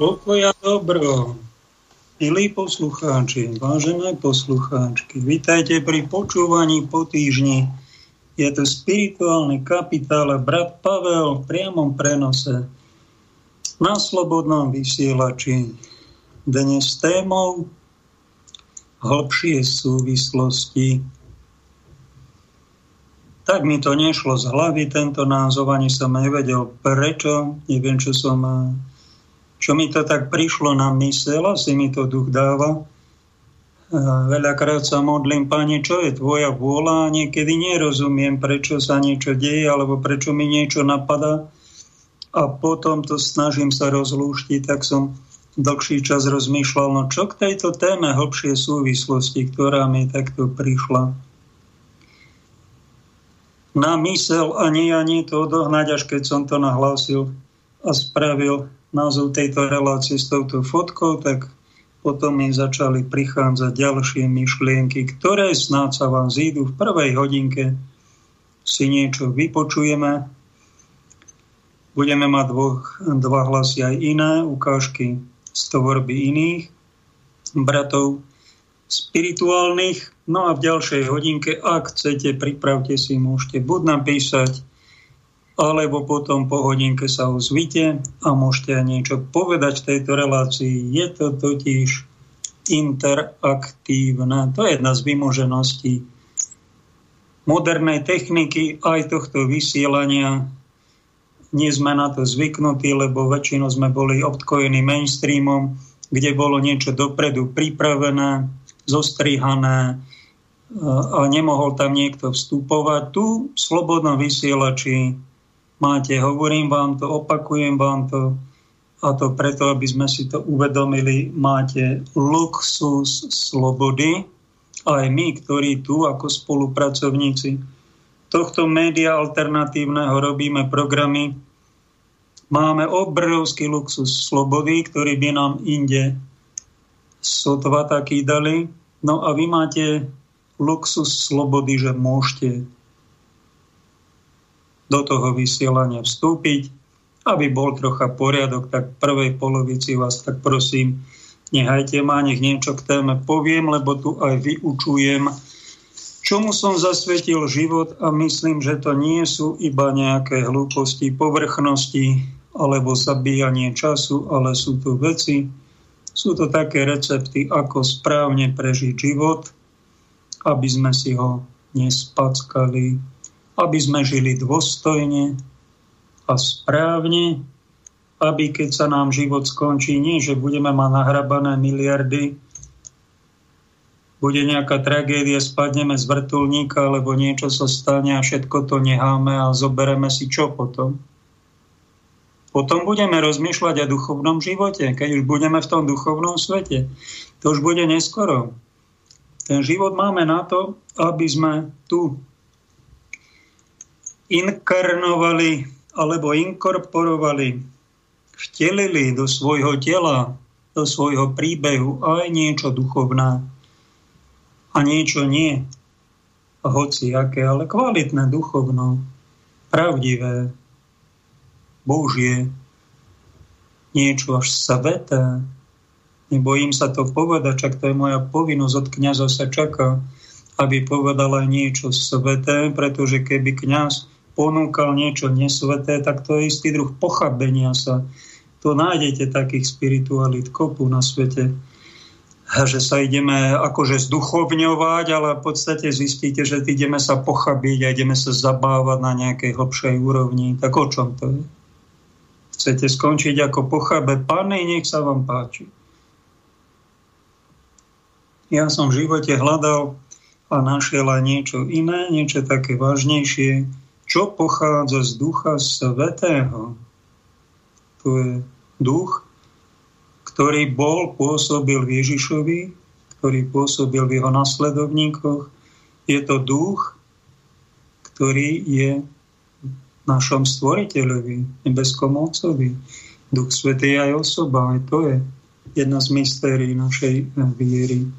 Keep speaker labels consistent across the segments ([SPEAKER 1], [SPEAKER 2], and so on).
[SPEAKER 1] Pokoja dobro. Milí poslucháči, vážené poslucháčky, vítajte pri počúvaní po týždni. Je to spirituálny kapitál brat Pavel v priamom prenose na slobodnom vysielači. Dnes témou hlbšie súvislosti. Tak mi to nešlo z hlavy, tento názov, ani som nevedel prečo, neviem, čo som čo mi to tak prišlo na mysel, asi mi to duch dáva. Veľakrát sa modlím, Pane, čo je tvoja vôľa a niekedy nerozumiem, prečo sa niečo deje alebo prečo mi niečo napadá a potom to snažím sa rozlúštiť, tak som dlhší čas rozmýšľal, no čo k tejto téme hlbšie súvislosti, ktorá mi takto prišla. Na mysel ani ani to odohnať, až keď som to nahlásil a spravil názov tejto relácie s touto fotkou, tak potom mi začali prichádzať ďalšie myšlienky, ktoré snáď sa vám zídu v prvej hodinke. Si niečo vypočujeme. Budeme mať dvoch, dva hlasy aj iné, ukážky z tvorby iných bratov spirituálnych. No a v ďalšej hodinke, ak chcete, pripravte si, môžete buď napísať alebo potom po hodinke sa ozvite a môžete aj niečo povedať v tejto relácii. Je to totiž interaktívne. To je jedna z vymožeností modernej techniky aj tohto vysielania. Nie sme na to zvyknutí, lebo väčšinou sme boli obkojení mainstreamom, kde bolo niečo dopredu pripravené, zostrihané a nemohol tam niekto vstupovať. Tu v slobodnom vysielači máte, hovorím vám to, opakujem vám to, a to preto, aby sme si to uvedomili, máte luxus slobody, aj my, ktorí tu ako spolupracovníci tohto média alternatívneho robíme programy, máme obrovský luxus slobody, ktorý by nám inde sotva taký dali. No a vy máte luxus slobody, že môžete do toho vysielania vstúpiť, aby bol trocha poriadok, tak v prvej polovici vás tak prosím, nehajte ma, nech niečo k téme poviem, lebo tu aj vyučujem, čomu som zasvetil život a myslím, že to nie sú iba nejaké hlúposti, povrchnosti alebo zabíjanie času, ale sú to veci, sú to také recepty, ako správne prežiť život, aby sme si ho nespackali aby sme žili dôstojne a správne, aby keď sa nám život skončí, nie že budeme mať nahrabané miliardy, bude nejaká tragédia, spadneme z vrtulníka, alebo niečo sa stane a všetko to necháme a zobereme si čo potom. Potom budeme rozmýšľať o duchovnom živote, keď už budeme v tom duchovnom svete. To už bude neskoro. Ten život máme na to, aby sme tu inkarnovali alebo inkorporovali, vtelili do svojho tela, do svojho príbehu aj niečo duchovné a niečo nie. Hoci aké, ale kvalitné duchovno, pravdivé, božie, niečo až sveté. Nebojím sa to povedať, čak to je moja povinnosť, od kniaza sa čaká, aby povedala niečo sveté, pretože keby kňaz ponúkal niečo nesveté, tak to je istý druh pochabenia sa. To nájdete takých spiritualít kopu na svete, že sa ideme akože zduchovňovať, ale v podstate zistíte, že ideme sa pochabiť a ideme sa zabávať na nejakej hlbšej úrovni. Tak o čom to je? Chcete skončiť ako pochabe pány, nech sa vám páči. Ja som v živote hľadal a našiel aj niečo iné, niečo také vážnejšie, čo pochádza z Ducha Svetého. To je duch, ktorý bol, pôsobil v Ježišovi, ktorý pôsobil v jeho nasledovníkoch. Je to duch, ktorý je našom stvoriteľovi, nebeskom Otcovi. Duch Svetý je aj osoba, aj to je jedna z mystérií našej viery.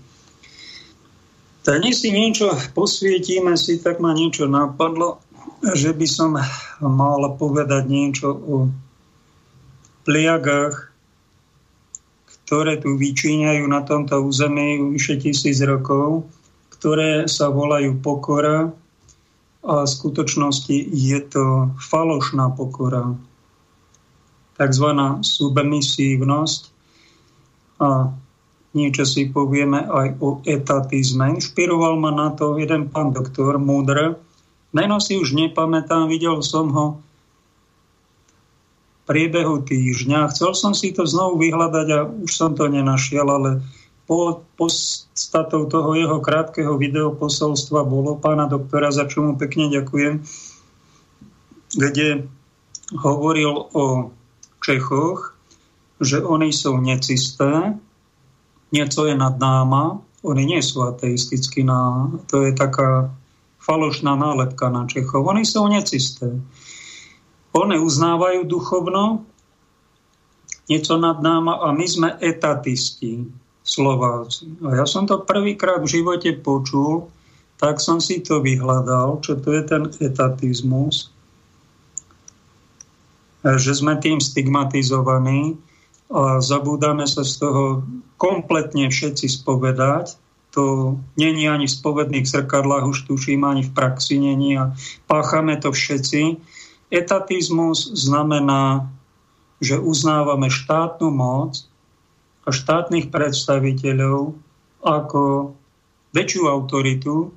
[SPEAKER 1] Tak dnes si niečo posvietíme si, tak ma niečo napadlo že by som mal povedať niečo o pliagách ktoré tu vyčíňajú na tomto území vyše tisíc rokov, ktoré sa volajú pokora a v skutočnosti je to falošná pokora, takzvaná submisívnosť a niečo si povieme aj o etatizme. Inšpiroval ma na to jeden pán doktor, múdr. Meno si už nepamätám, videl som ho priebehu týždňa. Chcel som si to znovu vyhľadať a už som to nenašiel, ale po, podstatou toho jeho krátkeho videoposolstva bolo pána doktora, za čo mu pekne ďakujem, kde hovoril o Čechoch, že oni sú necisté, niečo je nad náma, oni nie sú ateistickí, na, to je taká falošná nálepka na Čechov. Oni sú necisté. One uznávajú duchovno niečo nad náma a my sme etatisti, Slováci. A ja som to prvýkrát v živote počul, tak som si to vyhľadal, čo to je ten etatizmus, že sme tým stigmatizovaní a zabúdame sa z toho kompletne všetci spovedať. To není ani v spovedných zrkadlách, už tuším, ani v praxi není a páchame to všetci Etatizmus znamená, že uznávame štátnu moc a štátnych predstaviteľov ako väčšiu autoritu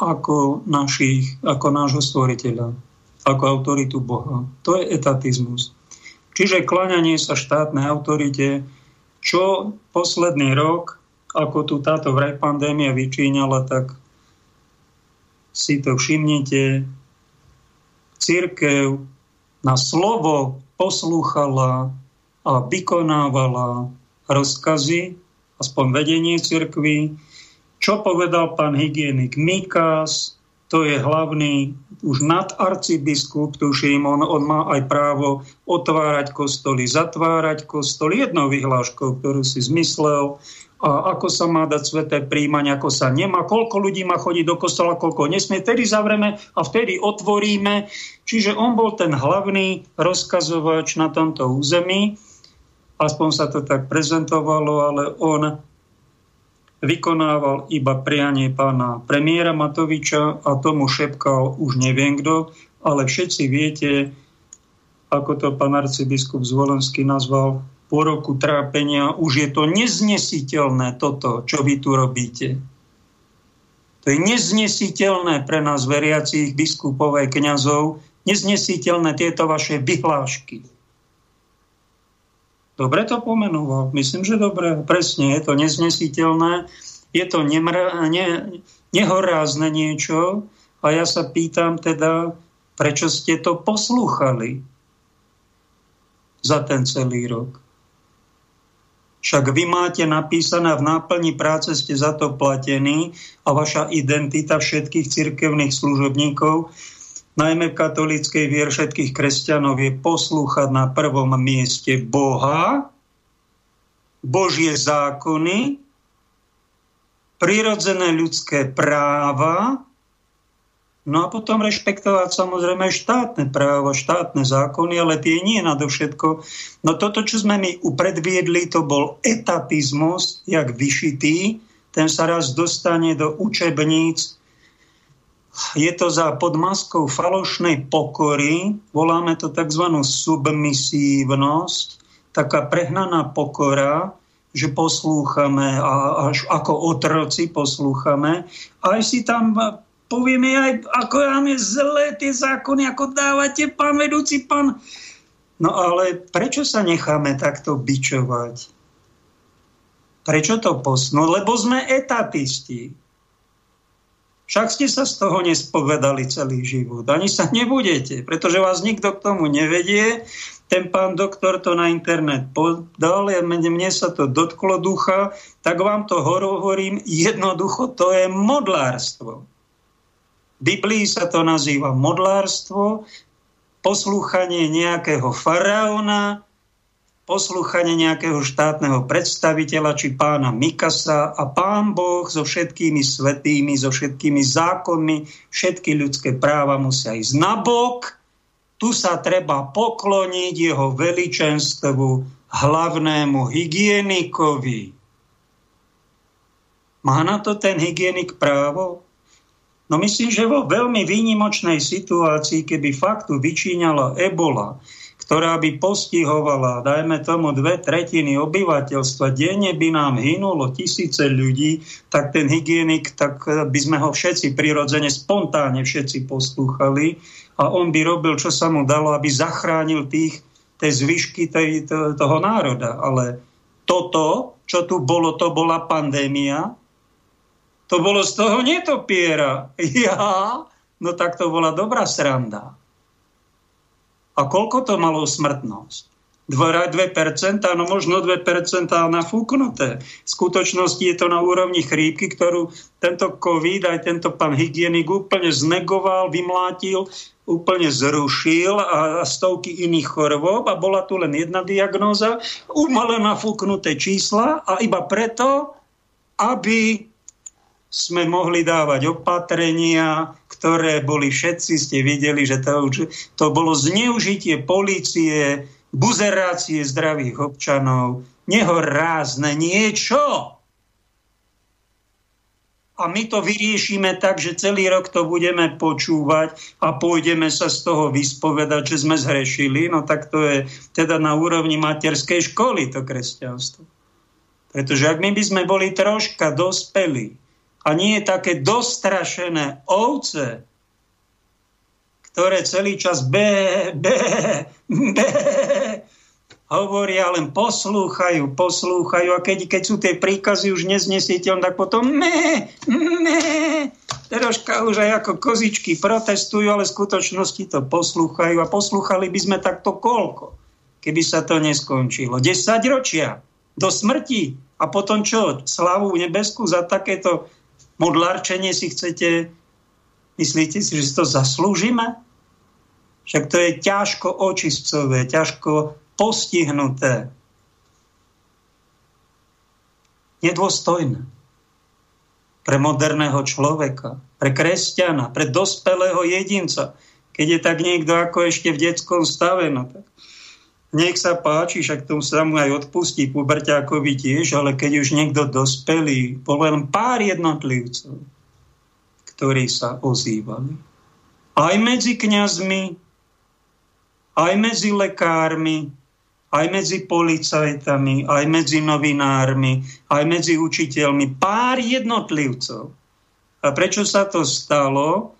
[SPEAKER 1] ako, našich, ako nášho stvoriteľa, ako autoritu Boha. To je etatizmus. Čiže klaňanie sa štátnej autorite, čo posledný rok, ako tu táto vraj pandémia vyčíňala, tak si to všimnite, církev na slovo poslúchala a vykonávala rozkazy, aspoň vedenie cirkvy. Čo povedal pán hygienik Mikas, to je hlavný už nad arcibiskup, tuším, on, on má aj právo otvárať kostoly, zatvárať kostoly jednou vyhláškou, ktorú si zmyslel a ako sa má dať sveté príjmanie, ako sa nemá, koľko ľudí má chodiť do kostola, koľko nesmie, vtedy zavreme a vtedy otvoríme. Čiže on bol ten hlavný rozkazovač na tomto území, aspoň sa to tak prezentovalo, ale on vykonával iba prianie pána premiéra Matoviča a tomu šepkal už neviem kto, ale všetci viete, ako to pán arcibiskup Zvolenský nazval, po roku trápenia, už je to neznesiteľné toto, čo vy tu robíte. To je neznesiteľné pre nás veriacich biskupov aj kniazov, neznesiteľné tieto vaše vyhlášky. Dobre to pomenoval. Myslím, že dobre. Presne, je to neznesiteľné. Je to nemra, ne, nehorázne niečo. A ja sa pýtam teda, prečo ste to poslúchali za ten celý rok. Však vy máte napísané v náplni práce, ste za to platení a vaša identita všetkých cirkevných služobníkov, najmä v katolíckej vier všetkých kresťanov, je poslúchať na prvom mieste Boha, Božie zákony, prirodzené ľudské práva No a potom rešpektovať samozrejme štátne právo, štátne zákony, ale tie nie nadovšetko. No toto, čo sme my upredviedli, to bol etapizmus, jak vyšitý. Ten sa raz dostane do učebníc. Je to za podmaskou falošnej pokory, voláme to tzv. submisívnosť, taká prehnaná pokora, že poslúchame a až ako otroci poslúchame. Aj si tam povieme aj, ako nám je zlé tie zákony, ako dávate, pán vedúci, pán... No ale prečo sa necháme takto bičovať? Prečo to posnú? Lebo sme etatisti. Však ste sa z toho nespovedali celý život. Ani sa nebudete, pretože vás nikto k tomu nevedie. Ten pán doktor to na internet podal, ja, mne sa to dotklo ducha, tak vám to hovorím, jednoducho to je modlárstvo. Biblii sa to nazýva modlárstvo, poslúchanie nejakého faraóna, poslúchanie nejakého štátneho predstaviteľa či pána Mikasa a pán Boh so všetkými svetými, so všetkými zákonmi, všetky ľudské práva musia ísť na bok. Tu sa treba pokloniť jeho veličenstvu hlavnému hygienikovi. Má na to ten hygienik právo? No myslím, že vo veľmi výnimočnej situácii, keby faktu vyčíňala ebola, ktorá by postihovala, dajme tomu, dve tretiny obyvateľstva, denne by nám hynulo tisíce ľudí, tak ten hygienik, tak by sme ho všetci prirodzene, spontánne všetci poslúchali a on by robil, čo sa mu dalo, aby zachránil tých, tej zvyšky tej, toho národa. Ale toto, čo tu bolo, to bola pandémia, to bolo z toho netopiera. Ja, no tak to bola dobrá sranda. A koľko to malo smrtnosť? 2%, no možno 2% nafúknuté. V skutočnosti je to na úrovni chrípky, ktorú tento COVID, aj tento pán hygienik úplne znegoval, vymlátil, úplne zrušil a, stovky iných chorôb a bola tu len jedna diagnóza, umale nafúknuté čísla a iba preto, aby sme mohli dávať opatrenia, ktoré boli všetci, ste videli, že to, to bolo zneužitie policie, buzerácie zdravých občanov, nehorázne niečo. A my to vyriešime tak, že celý rok to budeme počúvať a pôjdeme sa z toho vyspovedať, že sme zhrešili. No tak to je teda na úrovni materskej školy to kresťanstvo. Pretože ak my by sme boli troška dospelí, a nie také dostrašené ovce, ktoré celý čas be, be, be, hovoria, len poslúchajú, poslúchajú a keď, keď sú tie príkazy už neznesiteľné, tak potom me, me, troška už aj ako kozičky protestujú, ale v skutočnosti to poslúchajú a poslúchali by sme takto koľko, keby sa to neskončilo. 10 ročia do smrti a potom čo? Slavu nebesku za takéto modlárčenie si chcete, myslíte si, že si to zaslúžime? Však to je ťažko očistcové, ťažko postihnuté. Nedôstojné. Pre moderného človeka, pre kresťana, pre dospelého jedinca. Keď je tak niekto ako ešte v detskom stave, no tak nech sa páči, však tomu sa mu aj odpustí puberťákovi tiež, ale keď už niekto dospelý, bolo len pár jednotlivcov, ktorí sa ozývali. Aj medzi kňazmi, aj medzi lekármi, aj medzi policajtami, aj medzi novinármi, aj medzi učiteľmi. Pár jednotlivcov. A prečo sa to stalo?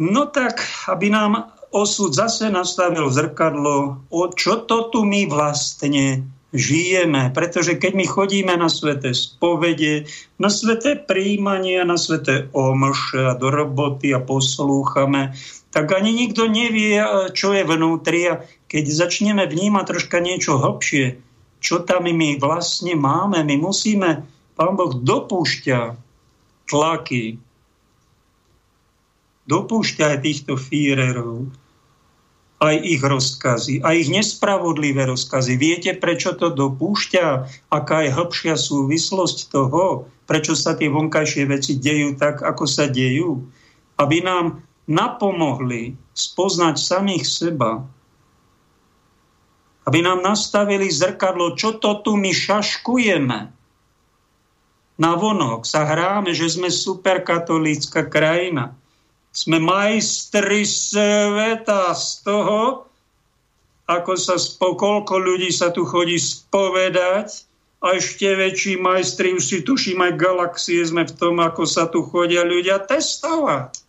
[SPEAKER 1] No tak, aby nám osud zase nastavil zrkadlo, o čo to tu my vlastne žijeme. Pretože keď my chodíme na sveté spovede, na sveté príjmania, na sveté omše a do roboty a poslúchame, tak ani nikto nevie, čo je vnútri. A keď začneme vnímať troška niečo hlbšie, čo tam my vlastne máme, my musíme, Pán Boh dopúšťa tlaky, dopúšťa aj týchto Führerov, aj ich rozkazy, aj ich nespravodlivé rozkazy. Viete, prečo to dopúšťa? Aká je hĺbšia súvislosť toho, prečo sa tie vonkajšie veci dejú tak, ako sa dejú? Aby nám napomohli spoznať samých seba. Aby nám nastavili zrkadlo, čo to tu my šaškujeme. Na vonok sa hráme, že sme superkatolícka krajina sme majstri sveta z toho, ako sa koľko ľudí sa tu chodí spovedať a ešte väčší majstri, už si tuším aj galaxie sme v tom, ako sa tu chodia ľudia testovať.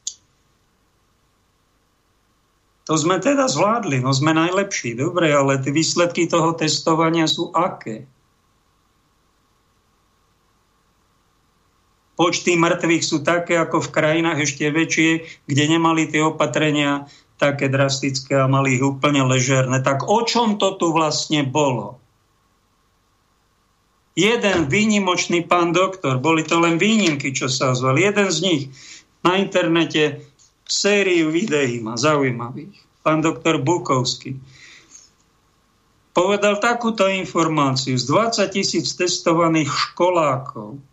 [SPEAKER 1] To sme teda zvládli, no sme najlepší, dobre, ale tie výsledky toho testovania sú aké? Počty mŕtvych sú také ako v krajinách ešte väčšie, kde nemali tie opatrenia také drastické a mali ich úplne ležerné. Tak o čom to tu vlastne bolo? Jeden výnimočný pán doktor, boli to len výnimky, čo sa ozval, jeden z nich na internete sériu videí má zaujímavých. Pán doktor Bukovský povedal takúto informáciu. Z 20 tisíc testovaných školákov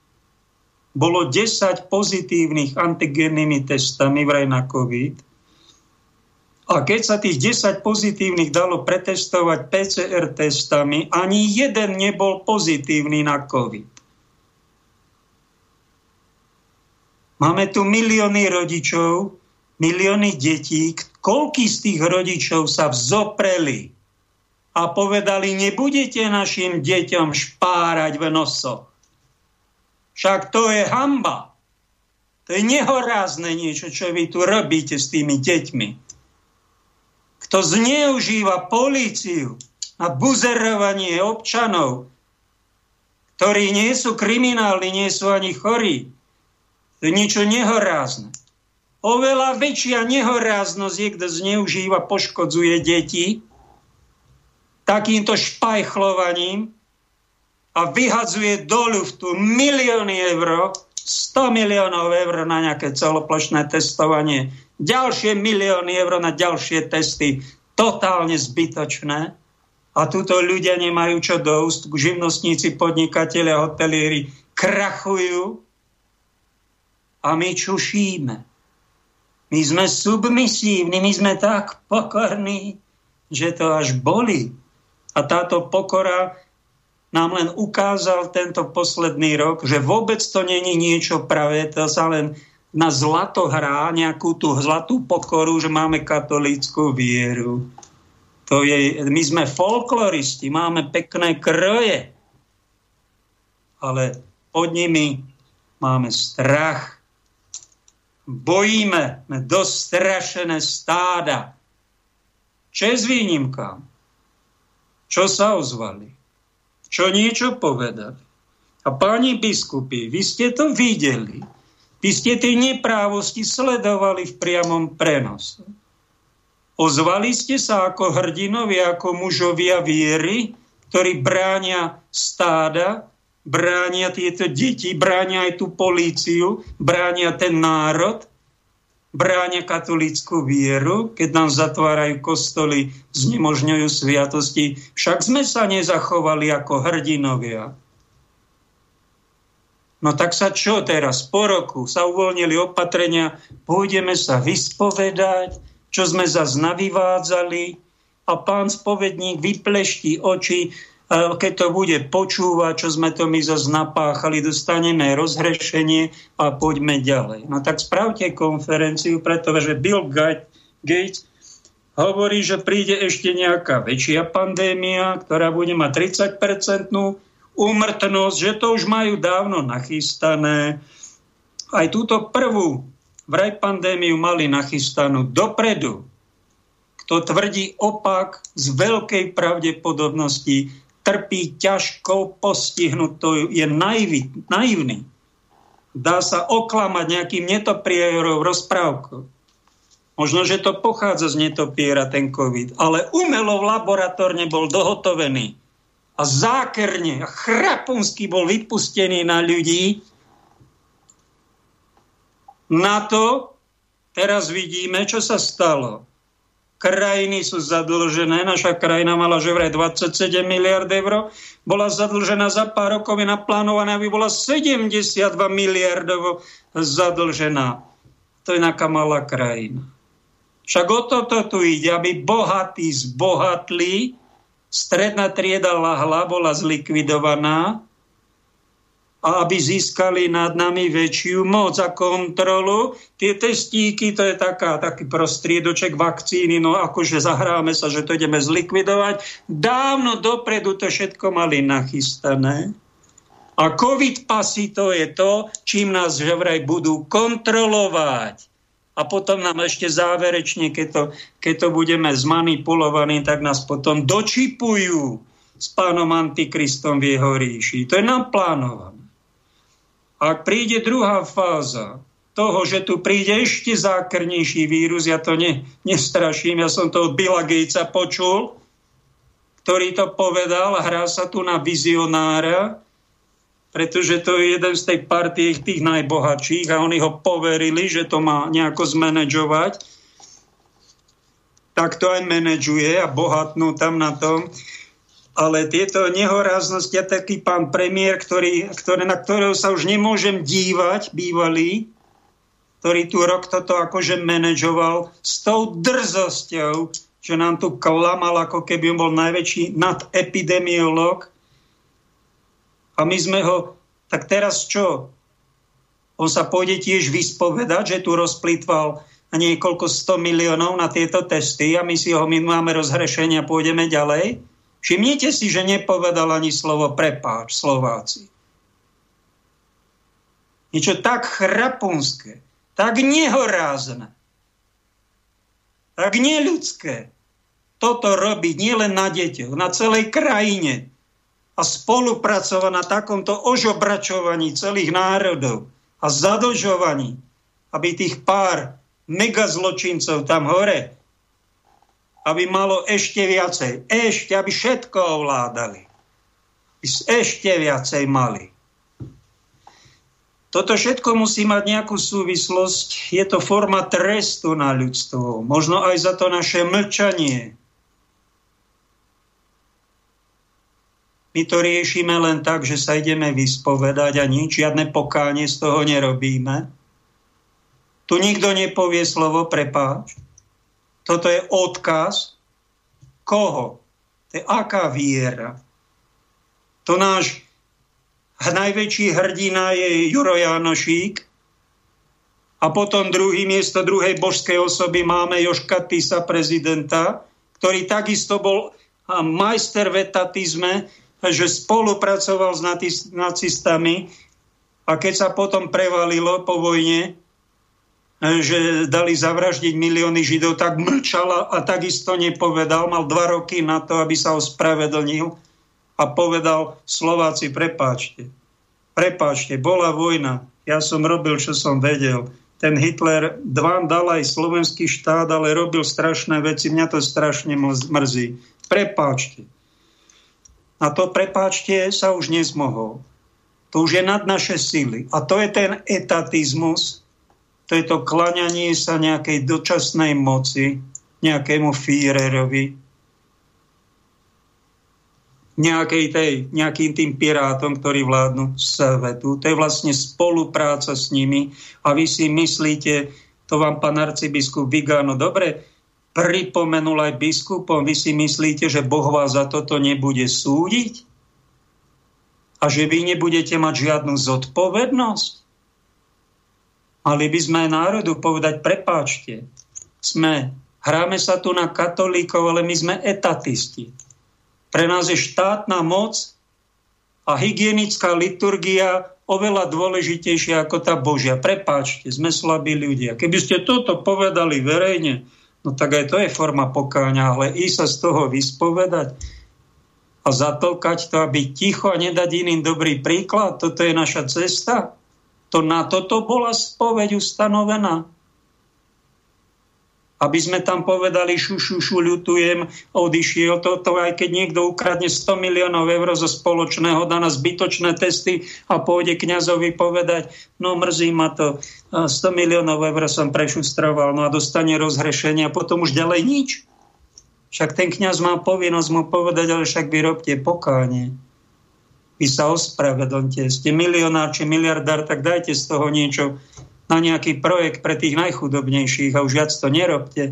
[SPEAKER 1] bolo 10 pozitívnych antigennými testami vraj na COVID A keď sa tých 10 pozitívnych dalo pretestovať PCR testami, ani jeden nebol pozitívny na COVID. Máme tu milióny rodičov, milióny detí. Koľký z tých rodičov sa vzopreli a povedali, nebudete našim deťom špárať v nosoch. Však to je hamba. To je nehorázne niečo, čo vy tu robíte s tými deťmi kto zneužíva políciu na buzerovanie občanov, ktorí nie sú kriminálni, nie sú ani chorí. To je niečo nehorázne. Oveľa väčšia nehoráznosť je, kto zneužíva, poškodzuje deti takýmto špajchlovaním a vyhadzuje do ľuftu milióny eur, 100 miliónov eur na nejaké celoplošné testovanie ďalšie milióny eur na ďalšie testy, totálne zbytočné. A túto ľudia nemajú čo do úst, živnostníci, podnikatelia, hotelieri krachujú a my čušíme. My sme submisívni, my sme tak pokorní, že to až boli. A táto pokora nám len ukázal tento posledný rok, že vôbec to není niečo pravé, to sa len na zlato hrá nejakú tú zlatú pokoru, že máme katolíckú vieru. To je, my sme folkloristi, máme pekné kroje, ale pod nimi máme strach. Bojíme, sme dostrašené stáda. Čes výnimkám. Čo sa ozvali? Čo niečo povedali? A páni biskupy, vy ste to videli vy ste tie neprávosti sledovali v priamom prenose. Ozvali ste sa ako hrdinovia, ako mužovia viery, ktorí bránia stáda, bránia tieto deti, bránia aj tú políciu, bránia ten národ, bránia katolícku vieru, keď nám zatvárajú kostoly, znemožňujú sviatosti. Však sme sa nezachovali ako hrdinovia. No tak sa čo teraz? Po roku sa uvoľnili opatrenia, pôjdeme sa vyspovedať, čo sme zase navyvádzali a pán spovedník vyplešti oči, keď to bude počúvať, čo sme to my zase napáchali, dostaneme rozhrešenie a poďme ďalej. No tak spravte konferenciu, pretože Bill Gates hovorí, že príde ešte nejaká väčšia pandémia, ktorá bude mať 30-percentnú úmrtnosť, že to už majú dávno nachystané. Aj túto prvú vraj pandémiu mali nachystanú dopredu. Kto tvrdí opak, z veľkej pravdepodobnosti trpí ťažkou postihnutou, je naivý, naivný. Dá sa oklamať nejakým netoprierov rozprávkou. Možno, že to pochádza z netopiera, ten COVID, ale umelo v laboratórne bol dohotovený a zákerne a chraponsky bol vypustený na ľudí. Na to teraz vidíme, čo sa stalo. Krajiny sú zadlžené, naša krajina mala že vraj 27 miliard eur, bola zadlžená za pár rokov, je naplánovaná, aby bola 72 miliardovo zadlžená. To je naká malá krajina. Však o toto tu ide, aby bohatí zbohatli, stredná trieda lahla, bola zlikvidovaná a aby získali nad nami väčšiu moc a kontrolu. Tie testíky, to je taká, taký prostriedoček vakcíny, no akože zahráme sa, že to ideme zlikvidovať. Dávno dopredu to všetko mali nachystané. A covid pasy to je to, čím nás že vraj budú kontrolovať a potom nám ešte záverečne, keď to, keď to budeme zmanipulovaní, tak nás potom dočipujú s pánom Antikristom v jeho ríši. To je naplánované. Ak príde druhá fáza toho, že tu príde ešte zákrnejší vírus, ja to ne, nestraším, ja som to od Billa Gatesa počul, ktorý to povedal, hrá sa tu na vizionára, pretože to je jeden z tej partie tých najbohatších a oni ho poverili, že to má nejako zmanéžovať. Tak to aj manažuje a bohatnú tam na tom. Ale tieto nehoráznosti a taký pán premiér, ktorý, ktorý, na ktorého sa už nemôžem dívať, bývalý, ktorý tu rok toto akože manažoval s tou drzosťou, že nám tu klamal, ako keby on bol najväčší nadepidemiolog. A my sme ho, tak teraz čo? On sa pôjde tiež vyspovedať, že tu rozplýtval niekoľko sto miliónov na tieto testy a my si ho my máme rozhrešenia pôjdeme ďalej. Všimnite si, že nepovedal ani slovo prepáč Slováci. Niečo tak chrapunské, tak nehorázne, tak neľudské. Toto robiť nielen na deťoch, na celej krajine a spolupracovať na takomto ožobračovaní celých národov a zadlžovaní, aby tých pár megazločincov tam hore, aby malo ešte viacej, ešte, aby všetko ovládali. Ešte viacej mali. Toto všetko musí mať nejakú súvislosť. Je to forma trestu na ľudstvo. Možno aj za to naše mlčanie. My to riešime len tak, že sa ideme vyspovedať a nič, žiadne pokánie z toho nerobíme. Tu nikto nepovie slovo prepáč. Toto je odkaz. Koho? To je aká viera? To náš najväčší hrdina je Juro Janošík a potom druhý miesto druhej božskej osoby máme Joška Tisa, prezidenta, ktorý takisto bol majster v etatizme, že spolupracoval s nacistami a keď sa potom prevalilo po vojne, že dali zavraždiť milióny Židov, tak mlčala a takisto nepovedal. Mal dva roky na to, aby sa ospravedlnil a povedal Slováci, prepáčte. Prepáčte, bola vojna. Ja som robil, čo som vedel. Ten Hitler vám dal aj slovenský štát, ale robil strašné veci. Mňa to strašne mrzí. Prepáčte. A to prepáčte sa už nezmohol. To už je nad naše síly. A to je ten etatizmus, to je to klaňanie sa nejakej dočasnej moci, nejakému Führerovi, nejakej tej, nejakým tým pirátom, ktorí vládnu svetu. To je vlastne spolupráca s nimi a vy si myslíte, to vám pán arcibiskup Vigano dobre pripomenul aj biskupom, vy si myslíte, že Boh vás za toto nebude súdiť? A že vy nebudete mať žiadnu zodpovednosť? Mali by sme národu povedať, prepáčte, sme, hráme sa tu na katolíkov, ale my sme etatisti. Pre nás je štátna moc a hygienická liturgia oveľa dôležitejšia ako tá Božia. Prepáčte, sme slabí ľudia. Keby ste toto povedali verejne, no tak aj to je forma pokáňa, ale i sa z toho vyspovedať a zatlkať to a byť ticho a nedať iným dobrý príklad, toto je naša cesta. To na toto bola spoveď ustanovená. Aby sme tam povedali šu, šu, šu, ľutujem, odišiel toto, aj keď niekto ukradne 100 miliónov eur zo spoločného, dá na zbytočné testy a pôjde kňazovi povedať, no mrzí ma to, 100 miliónov eur som prešustroval, no a dostane rozhrešenie a potom už ďalej nič. Však ten kňaz má povinnosť mu povedať, ale však vyrobte pokánie vy sa ospravedlňte, ste milionár či miliardár, tak dajte z toho niečo na nejaký projekt pre tých najchudobnejších a už viac to nerobte.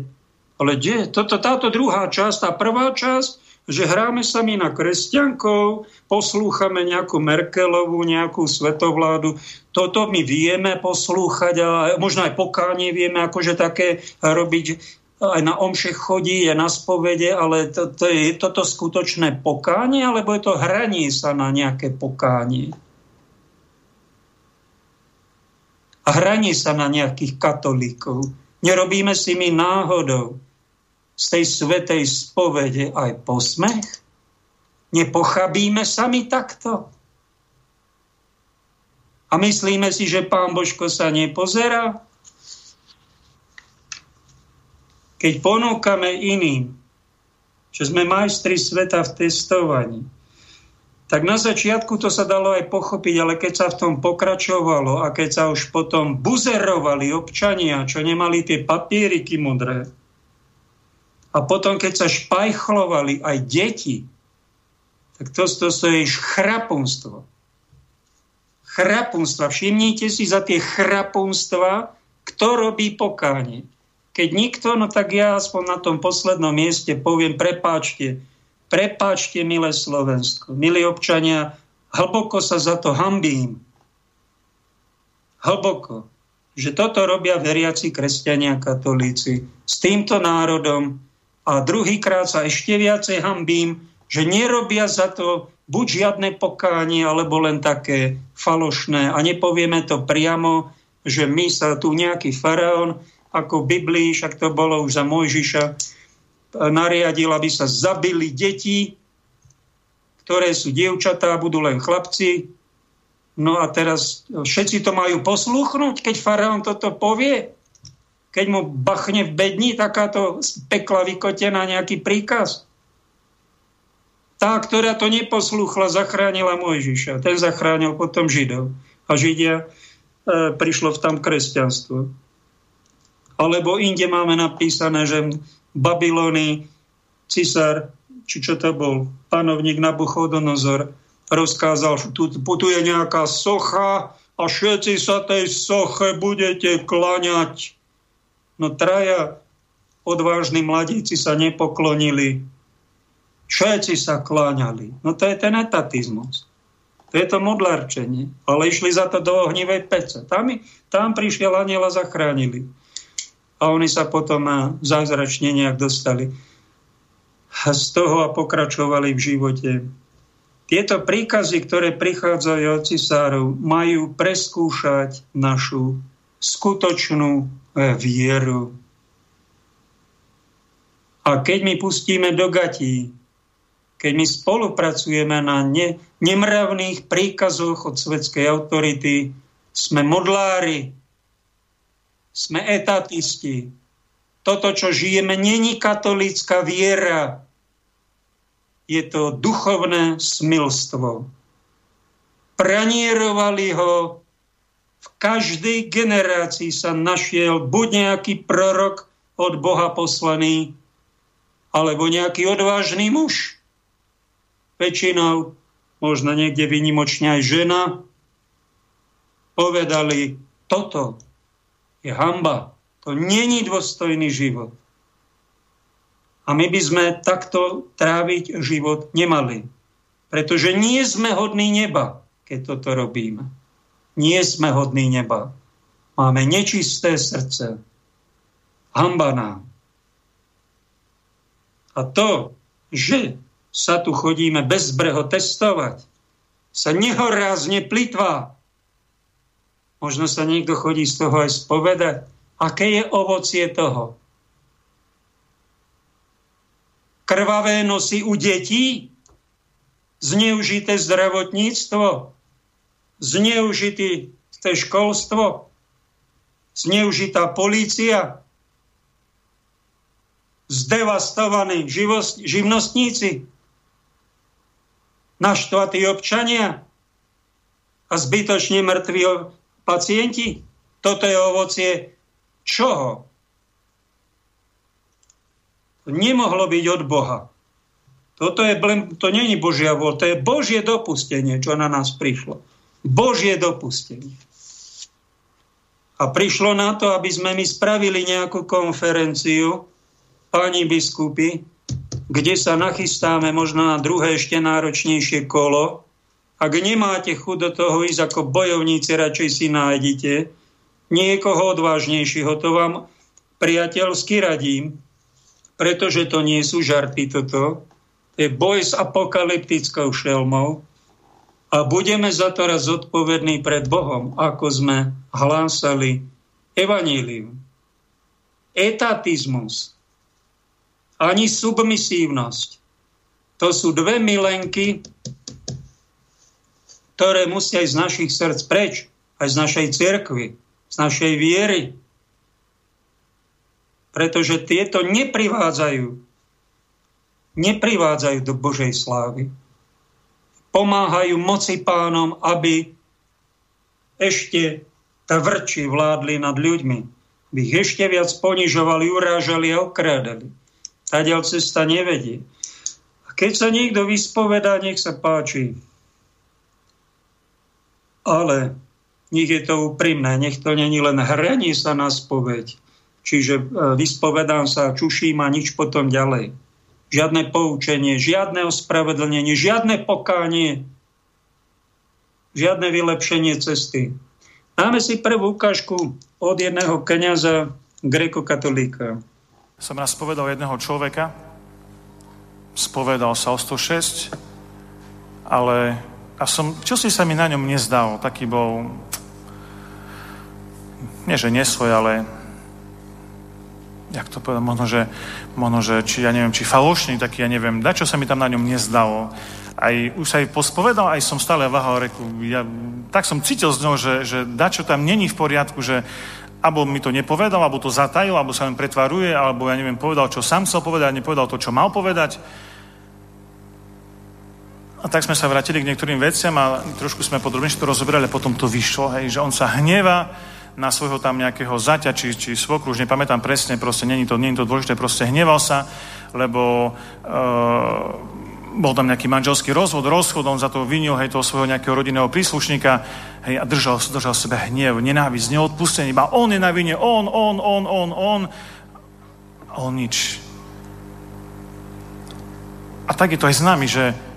[SPEAKER 1] Ale kde? Toto, táto druhá časť, tá prvá časť, že hráme sa my na kresťankov, poslúchame nejakú Merkelovú, nejakú svetovládu. Toto my vieme poslúchať a možno aj pokánie vieme akože také robiť aj na omše chodí, je na spovede, ale to, to je toto skutočné pokánie, alebo je to hraní sa na nejaké pokánie? A hraní sa na nejakých katolíkov. Nerobíme si my náhodou z tej svetej spovede aj posmech? Nepochabíme sami takto? A myslíme si, že pán Božko sa nepozerá? Keď ponúkame iným, že sme majstri sveta v testovaní, tak na začiatku to sa dalo aj pochopiť, ale keď sa v tom pokračovalo a keď sa už potom buzerovali občania, čo nemali tie papieriky modré, a potom keď sa špajchlovali aj deti, tak to, to, je chrapunstvo. Chrapunstva. Všimnite si za tie chrapunstva, Kto robí pokánie? Keď nikto, no tak ja aspoň na tom poslednom mieste poviem, prepáčte, prepáčte, milé Slovensko, milí občania, hlboko sa za to hambím. Hlboko. Že toto robia veriaci kresťania katolíci s týmto národom a druhýkrát sa ešte viacej hambím, že nerobia za to buď žiadne pokánie, alebo len také falošné. A nepovieme to priamo, že my sa tu nejaký faraón ako v Biblii, však to bolo už za Mojžiša, nariadil, aby sa zabili deti, ktoré sú dievčatá, budú len chlapci. No a teraz všetci to majú posluchnúť, keď faraón toto povie? Keď mu bachne v bedni takáto pekla vykotená nejaký príkaz? Tá, ktorá to neposlúchla, zachránila Mojžiša. Ten zachránil potom Židov. A Židia e, prišlo v tam kresťanstvo. Alebo inde máme napísané, že Babylony, cisár, či čo to bol, panovník Nabuchodonozor, rozkázal, tu, tu je nejaká socha a všetci sa tej soche budete klaňať. No traja odvážni mladíci sa nepoklonili. Všetci sa kláňali. No to je ten etatizmus. To je to modlárčenie. Ale išli za to do ohnivej pece. Tam, tam prišiel aniel a zachránili a oni sa potom zázračne nejak dostali z toho a pokračovali v živote. Tieto príkazy, ktoré prichádzajú od cisárov, majú preskúšať našu skutočnú e, vieru. A keď my pustíme do gatí, keď my spolupracujeme na ne, nemravných príkazoch od svetskej autority, sme modlári, sme etatisti. Toto, čo žijeme, není katolícka viera. Je to duchovné smilstvo. Pranierovali ho, v každej generácii sa našiel buď nejaký prorok od Boha poslaný, alebo nejaký odvážny muž. Väčšinou, možno niekde vynimočne aj žena, povedali, toto je hamba. To není dôstojný život. A my by sme takto tráviť život nemali. Pretože nie sme hodní neba, keď toto robíme. Nie sme hodní neba. Máme nečisté srdce. Hamba nám. A to, že sa tu chodíme bezbreho testovať, sa nehorázne plitvá, Možno sa niekto chodí z toho aj spovedať. Aké je ovocie toho? Krvavé nosy u detí? Zneužité zdravotníctvo? Zneužité školstvo? Zneužitá polícia? Zdevastovaní živnostníci? Naštvatí občania? A zbytočne mŕtvi pacienti? Toto je ovocie čoho? Nemohlo byť od Boha. Toto je, to není Božia vôľa, to je Božie dopustenie, čo na nás prišlo. Božie dopustenie. A prišlo na to, aby sme my spravili nejakú konferenciu, pani biskupy, kde sa nachystáme možno na druhé ešte náročnejšie kolo, ak nemáte chuť do toho ísť ako bojovníci, radšej si nájdite niekoho odvážnejšieho. To vám priateľsky radím, pretože to nie sú žarty toto. To je boj s apokalyptickou šelmou a budeme za to raz zodpovední pred Bohom, ako sme hlásali evanílium. Etatizmus ani submisívnosť. To sú dve milenky, ktoré musia ísť z našich srdc preč, aj z našej cirkvy, z našej viery. Pretože tieto neprivádzajú, neprivádzajú do Božej slávy. Pomáhajú moci pánom, aby ešte vrči vládli nad ľuďmi. By ich ešte viac ponižovali, urážali a okrádali. Tadiaľ cesta nevedie. A keď sa niekto vyspovedá, nech sa páči ale nech je to úprimné, nech to není len hranie sa na spoveď. Čiže e, vyspovedám sa, čuším a nič potom ďalej. Žiadne poučenie, žiadne ospravedlnenie, žiadne pokánie, žiadne vylepšenie cesty. Máme si prvú ukážku od jedného kniaza grekokatolíka.
[SPEAKER 2] Som raz povedal jedného človeka, spovedal sa o 106, ale a som, čo si sa mi na ňom nezdal, taký bol, nie že nesvoj, ale jak to povedať, možno, že, možno, že či, ja neviem, či falošný taký, ja neviem, da čo sa mi tam na ňom nezdalo. Aj, už sa aj pospovedal, aj som stále váhal, reku, ja, tak som cítil z ňou, že, že čo tam není v poriadku, že alebo mi to nepovedal, alebo to zatajil, alebo sa len pretvaruje, alebo ja neviem, povedal, čo sám chcel povedať, nepovedal to, čo mal povedať. A tak sme sa vrátili k niektorým veciam a trošku sme podrobnejšie to rozoberali potom to vyšlo, hej, že on sa hneva na svojho tam nejakého zaťa, či, či svokru, už nepamätám presne, proste není to, není to dôležité, proste hneval sa, lebo uh, bol tam nejaký manželský rozhod, rozchod, on za to vinil, hej, toho svojho nejakého rodinného príslušníka, hej, a držal, držal sebe hnev, nenávisť, neodpustenie, iba on je na vine, on, on, on, on, on, on nič. A tak je to aj s nami, že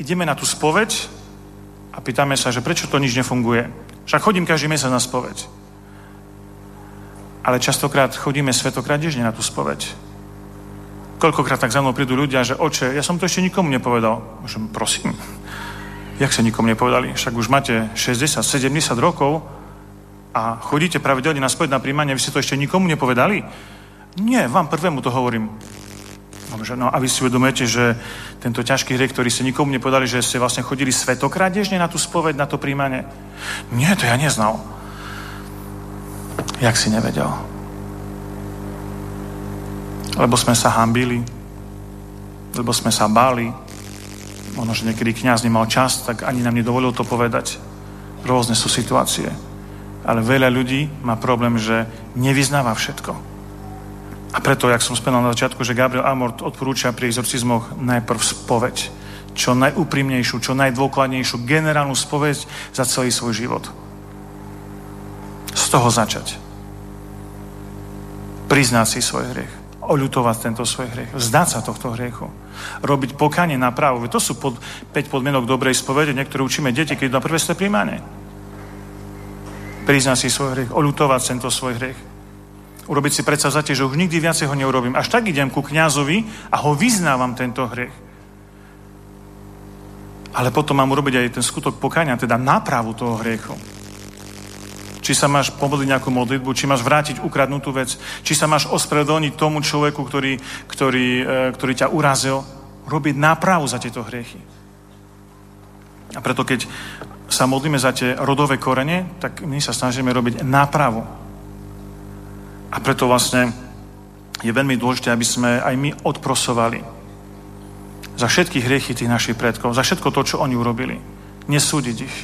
[SPEAKER 2] ideme na tú spoveď a pýtame sa, že prečo to nič nefunguje. Však chodím každý mesiac na spoveď. Ale častokrát chodíme svetokradežne na tú spoveď. Koľkokrát tak za mnou prídu ľudia, že oče, ja som to ešte nikomu nepovedal. Môžem, prosím, jak sa nikomu nepovedali? Však už máte 60, 70 rokov a chodíte pravidelne na spoveď na príjmanie, vy ste to ešte nikomu nepovedali? Nie, vám prvému to hovorím. No a vy si uvedomujete, že tento ťažký hriech, ktorý ste nikomu nepovedali, že ste vlastne chodili svetokrádežne na tú spoveď, na to príjmanie? Nie, to ja neznal. Jak si nevedel? Lebo sme sa hambili, lebo sme sa báli, možno, že niekedy kniaz nemal čas, tak ani nám nedovolil to povedať. Rôzne sú situácie. Ale veľa ľudí má problém, že nevyznáva všetko a preto, jak som spomínal na začiatku, že Gabriel Amort odporúča pri exorcizmoch najprv spoveď. Čo najúprimnejšiu, čo najdôkladnejšiu generálnu spoveď za celý svoj život. Z toho začať. Priznať si svoj hriech. Oľutovať tento svoj hriech. Vzdať sa tohto hriechu. Robiť pokanie na právo. To sú pod, 5 podmienok dobrej spovede, niektoré učíme deti, keď na prvé ste príjmane. Priznať si svoj hriech. Oľutovať tento svoj hriech urobiť si predsavzatie, že už nikdy viacej ho neurobím. Až tak idem ku kňazovi a ho vyznávam tento hriech. Ale potom mám urobiť aj ten skutok pokania, teda nápravu toho hriechu. Či sa máš pomodliť nejakú modlitbu, či máš vrátiť ukradnutú vec, či sa máš ospravedlniť tomu človeku, ktorý, ktorý, e, ktorý ťa urazil. Robiť nápravu za tieto hriechy. A preto keď sa modlíme za tie rodové korene, tak my sa snažíme robiť nápravu a preto vlastne je veľmi dôležité, aby sme aj my odprosovali za všetky hriechy tých našich predkov, za všetko to, čo oni urobili. Nesúdiť ich.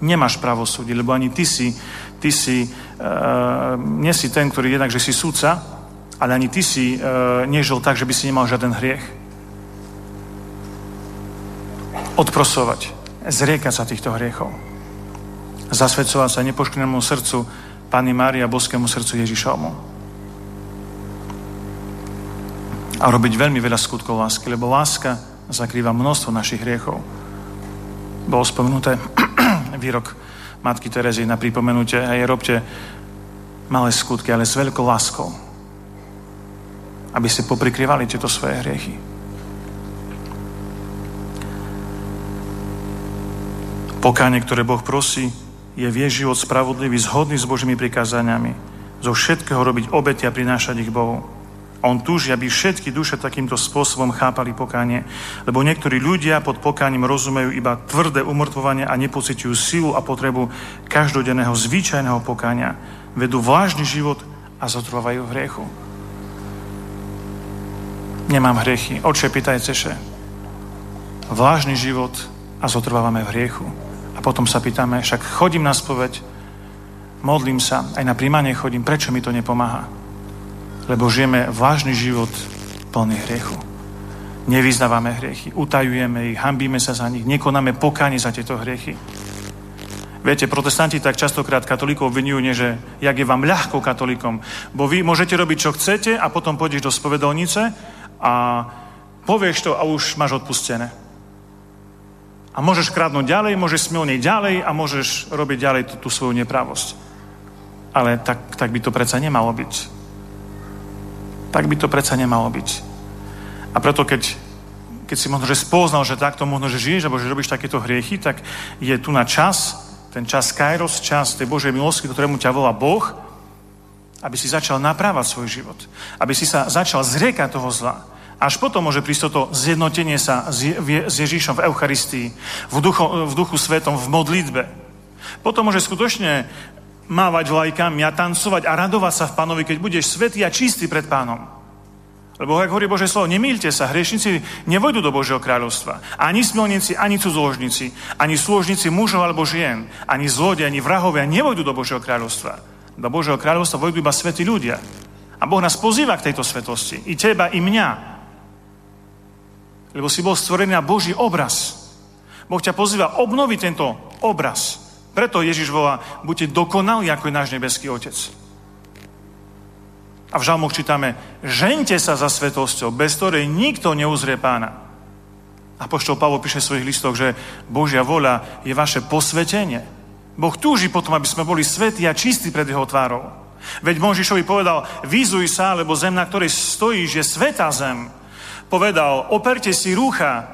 [SPEAKER 2] Nemáš právo súdiť, lebo ani ty si, ty si uh, nie si ten, ktorý jednak, že si súdca, ale ani ty si uh, nežil tak, že by si nemal žiaden hriech. Odprosovať, zriekať sa týchto hriechov. Zasvedcovať sa nepoškvrnému srdcu, Pani Mária boskému srdcu Ježišovmu. A robiť veľmi veľa skutkov lásky, lebo láska zakrýva množstvo našich hriechov. Bolo spomenuté výrok Matky Terezy na pripomenutie je robte malé skutky, ale s veľkou láskou. Aby ste poprikrývali tieto svoje hriechy. Pokáne, ktoré Boh prosí, je vie život spravodlivý, zhodný s Božími prikázaniami. Zo všetkého robiť obety a prinášať ich Bohu. On túži, aby všetky duše takýmto spôsobom chápali pokánie, lebo niektorí ľudia pod pokáním rozumejú iba tvrdé umrtvovanie a nepocitujú silu a potrebu každodenného zvyčajného pokáňa. Vedú vážny život a zotrvávajú v hriechu. Nemám hriechy. Oče, pýtajte Vážny život a zotrvávame v hriechu. A potom sa pýtame, však chodím na spoveď, modlím sa, aj na príjmanie chodím, prečo mi to nepomáha? Lebo žijeme vážny život plný hriechu. Nevyznávame hriechy, utajujeme ich, hambíme sa za nich, nekonáme pokánie za tieto hriechy. Viete, protestanti tak častokrát katolíkov obvinujú, že jak je vám ľahko katolíkom. Bo vy môžete robiť, čo chcete a potom pôjdeš do spovedolnice a povieš to a už máš odpustené. A môžeš kradnúť ďalej, môžeš smilniť ďalej a môžeš robiť ďalej tú, tú svoju nepravosť. Ale tak, tak by to predsa nemalo byť. Tak by to predsa nemalo byť. A preto keď, keď si možno, že spoznal, že takto možno, že žiješ, alebo že robíš takéto hriechy, tak je tu na čas, ten čas Kairos, čas tej Božej milosti, ktorému ťa volá Boh, aby si začal naprávať svoj život. Aby si sa začal zriekať toho zla. Až potom môže prísť toto zjednotenie sa s Ježíšom v Eucharistii, v duchu, v duchu svetom, v modlitbe. Potom môže skutočne mávať vlajkami a tancovať a radovať sa v pánovi, keď budeš svetý a čistý pred pánom. Lebo, ako hovorí Bože slovo, nemýlte sa, hriešnici nevojdu do Božieho kráľovstva. Ani smilníci, ani cudzoložníci, ani slúžnici mužov alebo žien, ani zlodej, ani vrahovia nevojdu do Božieho kráľovstva. Do Božieho kráľovstva vojdu iba svätí ľudia. A Boh nás pozýva k tejto svetosti. I teba, i mňa. Lebo si bol stvorený na Boží obraz. Boh ťa pozýva obnoviť tento obraz. Preto Ježiš volá, buďte dokonali, ako je náš nebeský Otec. A v žalmoch čítame, žente sa za svetosťou, bez ktorej nikto neuzrie pána. A poštol Pavol píše v svojich listoch, že Božia voľa je vaše posvetenie. Boh túži potom, aby sme boli svetí a čistí pred jeho tvárou. Veď Možišovi povedal, výzuj sa, lebo zem, na ktorej stojíš, je sveta zem. Povedal, operte si rúcha,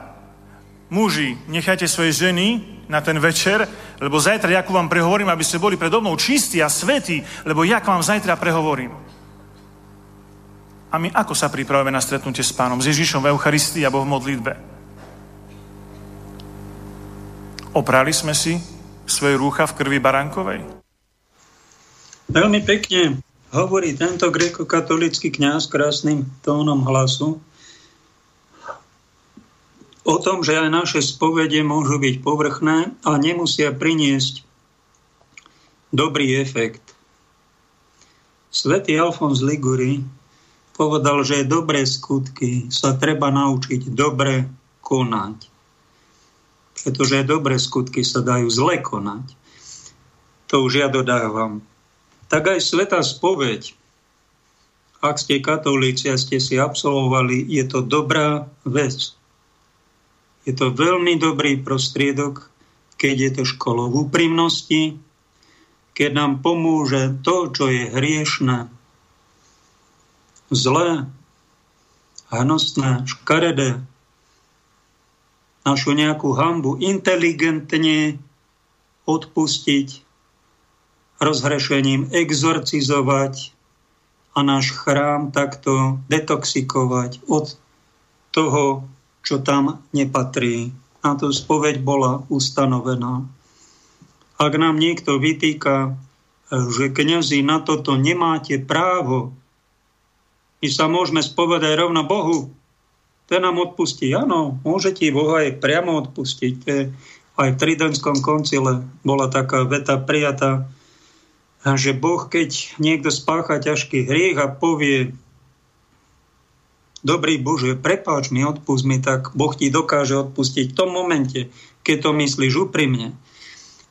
[SPEAKER 2] muži, nechajte svoje ženy na ten večer, lebo zajtra, ako vám prehovorím, aby ste boli predo mnou čistí a svetí, lebo jak vám zajtra prehovorím. A my ako sa pripravujeme na stretnutie s pánom? S Ježišom v Eucharistii alebo v modlitbe? Oprali sme si svoje rúcha v krvi baránkovej?
[SPEAKER 1] Veľmi pekne hovorí tento grekokatolický kňaz krásnym tónom hlasu o tom, že aj naše spovede môžu byť povrchné a nemusia priniesť dobrý efekt. Svetý Alfons Liguri povedal, že dobré skutky sa treba naučiť dobre konať. Pretože dobré skutky sa dajú zle konať. To už ja dodávam. Tak aj Sveta spoveď, ak ste katolíci a ste si absolvovali, je to dobrá vec. Je to veľmi dobrý prostriedok, keď je to školou úprimnosti, keď nám pomôže to, čo je hriešne, zlé, hnusné, škaredé, našu nejakú hambu inteligentne odpustiť, rozhrešením exorcizovať a náš chrám takto detoxikovať od toho, čo tam nepatrí. Na to spoveď bola ustanovená. Ak nám niekto vytýka, že kniazy na toto nemáte právo, my sa môžeme spovedať rovno Bohu. Ten nám odpustí. Áno, môže ti Boh aj priamo odpustiť. Aj v Tridentskom koncile bola taká veta prijatá, že Boh, keď niekto spácha ťažký hriech a povie dobrý Bože, prepáč mi, odpust mi, tak Boh ti dokáže odpustiť v tom momente, keď to myslíš úprimne.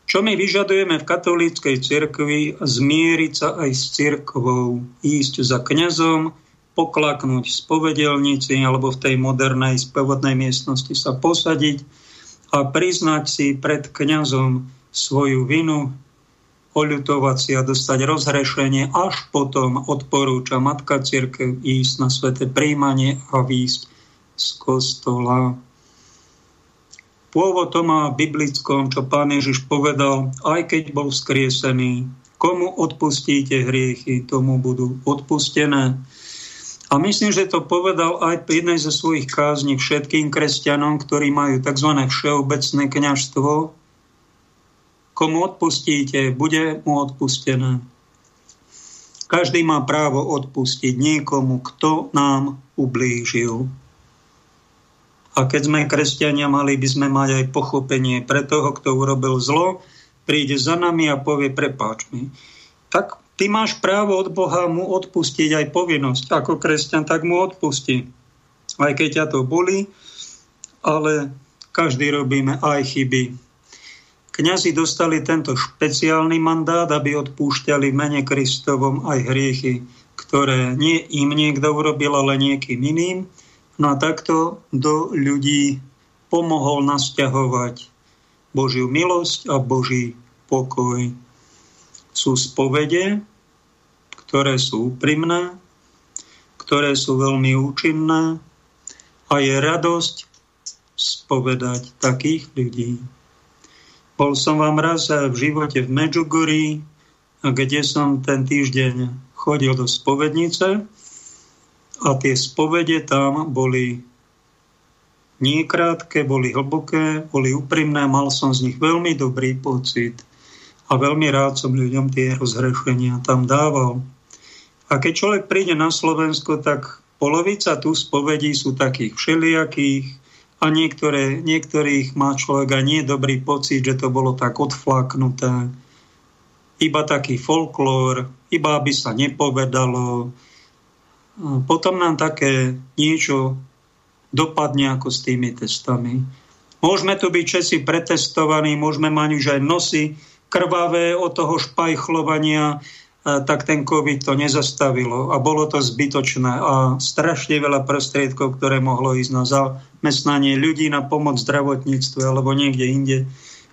[SPEAKER 1] Čo my vyžadujeme v katolíckej cirkvi? Zmieriť sa aj s cirkvou, ísť za kňazom, poklaknúť v spovedelnici alebo v tej modernej spovednej miestnosti sa posadiť a priznať si pred kňazom svoju vinu, oľutovať si a dostať rozhrešenie, až potom odporúča Matka Církev ísť na sveté príjmanie a výjsť z kostola. Pôvod to má v biblickom, čo pán Ježiš povedal, aj keď bol vzkriesený, komu odpustíte hriechy, tomu budú odpustené. A myslím, že to povedal aj v jednej zo svojich kázní všetkým kresťanom, ktorí majú tzv. všeobecné kňažstvo. Komu odpustíte, bude mu odpustené. Každý má právo odpustiť niekomu, kto nám ublížil. A keď sme kresťania, mali by sme mať aj pochopenie pre toho, kto urobil zlo, príde za nami a povie, prepáč mi. Tak Ty máš právo od Boha mu odpustiť aj povinnosť. Ako kresťan, tak mu odpusti. Aj keď ťa to boli, ale každý robíme aj chyby. Kňazi dostali tento špeciálny mandát, aby odpúšťali v mene Kristovom aj hriechy, ktoré nie im niekto urobil, ale niekým iným. No a takto do ľudí pomohol nasťahovať Božiu milosť a Boží pokoj. Sú spovede, ktoré sú úprimné, ktoré sú veľmi účinné a je radosť spovedať takých ľudí. Bol som vám raz v živote v Medžugorí, kde som ten týždeň chodil do spovednice a tie spovede tam boli niekrátke, boli hlboké, boli úprimné, mal som z nich veľmi dobrý pocit a veľmi rád som ľuďom tie rozhrešenia tam dával. A keď človek príde na Slovensko, tak polovica tu spovedí sú takých všelijakých, a niektoré, niektorých má človek aj nie dobrý pocit, že to bolo tak odflaknuté. Iba taký folklór, iba aby sa nepovedalo. Potom nám také niečo dopadne ako s tými testami. Môžeme tu byť všetci pretestovaní, môžeme mať už aj nosy krvavé od toho špajchlovania, tak ten COVID to nezastavilo a bolo to zbytočné a strašne veľa prostriedkov, ktoré mohlo ísť na zamestnanie ľudí na pomoc zdravotníctve alebo niekde inde,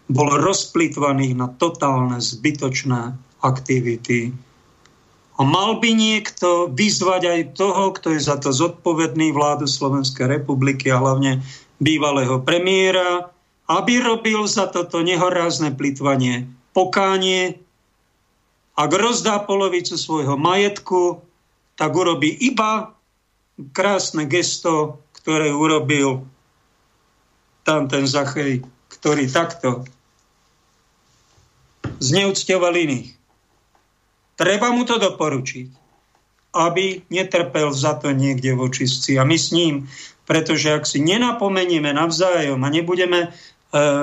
[SPEAKER 1] bolo rozplitvaných na totálne zbytočné aktivity. A mal by niekto vyzvať aj toho, kto je za to zodpovedný vládu Slovenskej republiky a hlavne bývalého premiéra, aby robil za toto nehorázne plitvanie pokánie ak rozdá polovicu svojho majetku, tak urobí iba krásne gesto, ktoré urobil tam ten Zachej, ktorý takto zneúctioval iných. Treba mu to doporučiť, aby netrpel za to niekde v očistci. A my s ním, pretože ak si nenapomenieme navzájom a nebudeme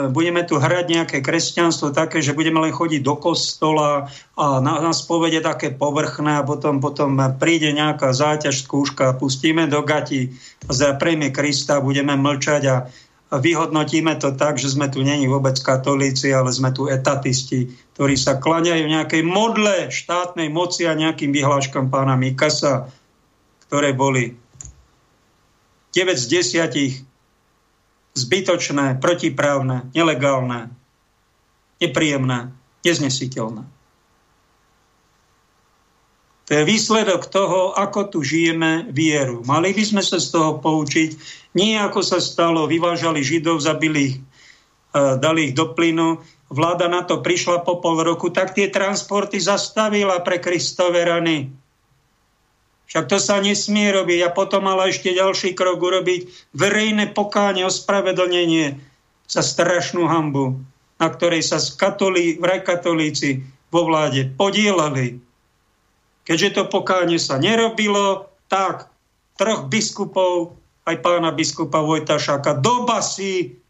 [SPEAKER 1] budeme tu hrať nejaké kresťanstvo také, že budeme len chodiť do kostola a na, na spovede také povrchné a potom, potom príde nejaká záťaž, skúška, pustíme do gati a prejme Krista, budeme mlčať a vyhodnotíme to tak, že sme tu není vôbec katolíci, ale sme tu etatisti, ktorí sa klaňajú nejakej modle štátnej moci a nejakým vyhláškam pána Mikasa, ktoré boli 9 z 10 zbytočné, protiprávne, nelegálne, nepríjemné, neznesiteľné. To je výsledok toho, ako tu žijeme vieru. Mali by sme sa z toho poučiť. Nie ako sa stalo, vyvážali Židov, zabili ich, e, dali ich do plynu. Vláda na to prišla po pol roku, tak tie transporty zastavila pre Kristove rany. Však to sa nesmie robiť a potom ale ešte ďalší krok urobiť verejné pokáne, ospravedlnenie za strašnú hambu, na ktorej sa katolí, vraj katolíci vo vláde podielali. Keďže to pokáne sa nerobilo, tak troch biskupov, aj pána biskupa Vojtašáka, do basy,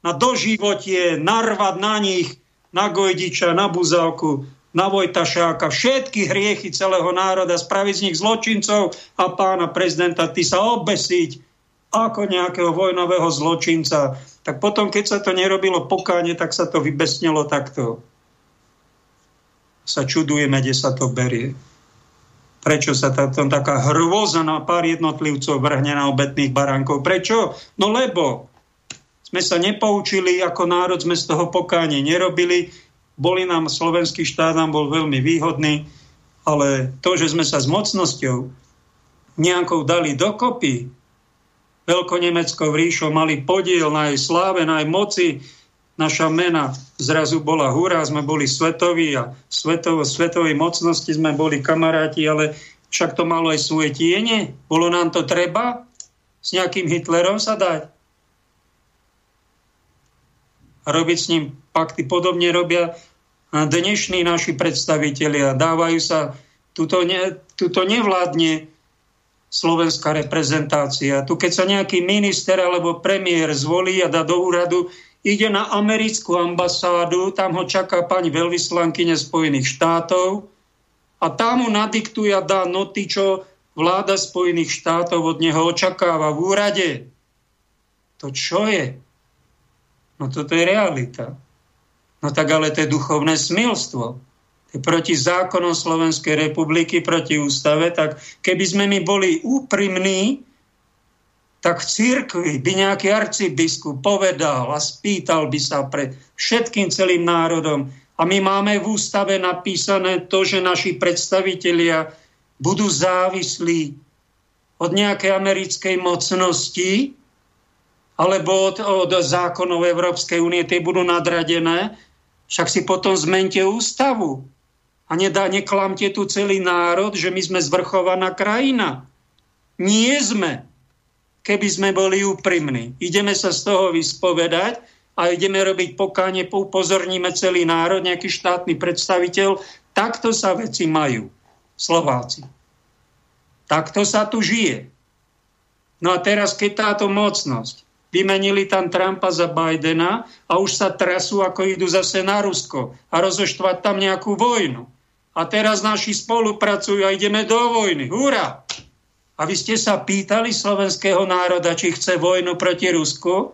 [SPEAKER 1] na doživotie, narvať na nich, na Gojdiča, na Buzálku, na Vojtašáka, všetky hriechy celého národa, spraviť z nich zločincov a pána prezidenta, ty sa obesiť ako nejakého vojnového zločinca. Tak potom, keď sa to nerobilo pokáne, tak sa to vybesnilo takto. Sa čudujeme, kde sa to berie. Prečo sa tam taká hrôza na pár jednotlivcov vrhne na obetných baránkov? Prečo? No lebo sme sa nepoučili, ako národ sme z toho pokáne nerobili, boli nám, slovenský štát nám bol veľmi výhodný, ale to, že sme sa s mocnosťou nejakou dali dokopy, Veľkonemeckou ríšou mali podiel na jej sláve, na jej moci, naša mena zrazu bola hurá, sme boli svetoví a svetovo, svetovej mocnosti sme boli kamaráti, ale však to malo aj svoje tiene. Bolo nám to treba s nejakým Hitlerom sa dať? A robiť s ním pakty. Podobne robia dnešní naši predstavitelia. Dávajú sa, tuto, ne, tuto nevládne slovenská reprezentácia. Tu keď sa nejaký minister alebo premiér zvolí a dá do úradu, ide na americkú ambasádu, tam ho čaká pani veľvyslankyne Spojených štátov a tam mu nadiktuje a dá noty, čo vláda Spojených štátov od neho očakáva v úrade. To čo je? No toto je realita. No tak ale to je duchovné smilstvo. Je proti zákonom Slovenskej republiky, proti ústave. Tak keby sme my boli úprimní, tak v církvi by nejaký arcibiskup povedal a spýtal by sa pred všetkým celým národom. A my máme v ústave napísané to, že naši predstavitelia budú závislí od nejakej americkej mocnosti alebo od, od zákonov Európskej únie, tie budú nadradené, však si potom zmente ústavu a nedá, neklamte tu celý národ, že my sme zvrchovaná krajina. Nie sme, keby sme boli úprimní. Ideme sa z toho vyspovedať a ideme robiť pokáne, upozorníme celý národ, nejaký štátny predstaviteľ. Takto sa veci majú, Slováci. Takto sa tu žije. No a teraz, keď táto mocnosť, vymenili tam Trumpa za Bidena a už sa trasú, ako idú zase na Rusko a rozoštvať tam nejakú vojnu. A teraz naši spolupracujú a ideme do vojny. Hurá! A vy ste sa pýtali slovenského národa, či chce vojnu proti Rusku?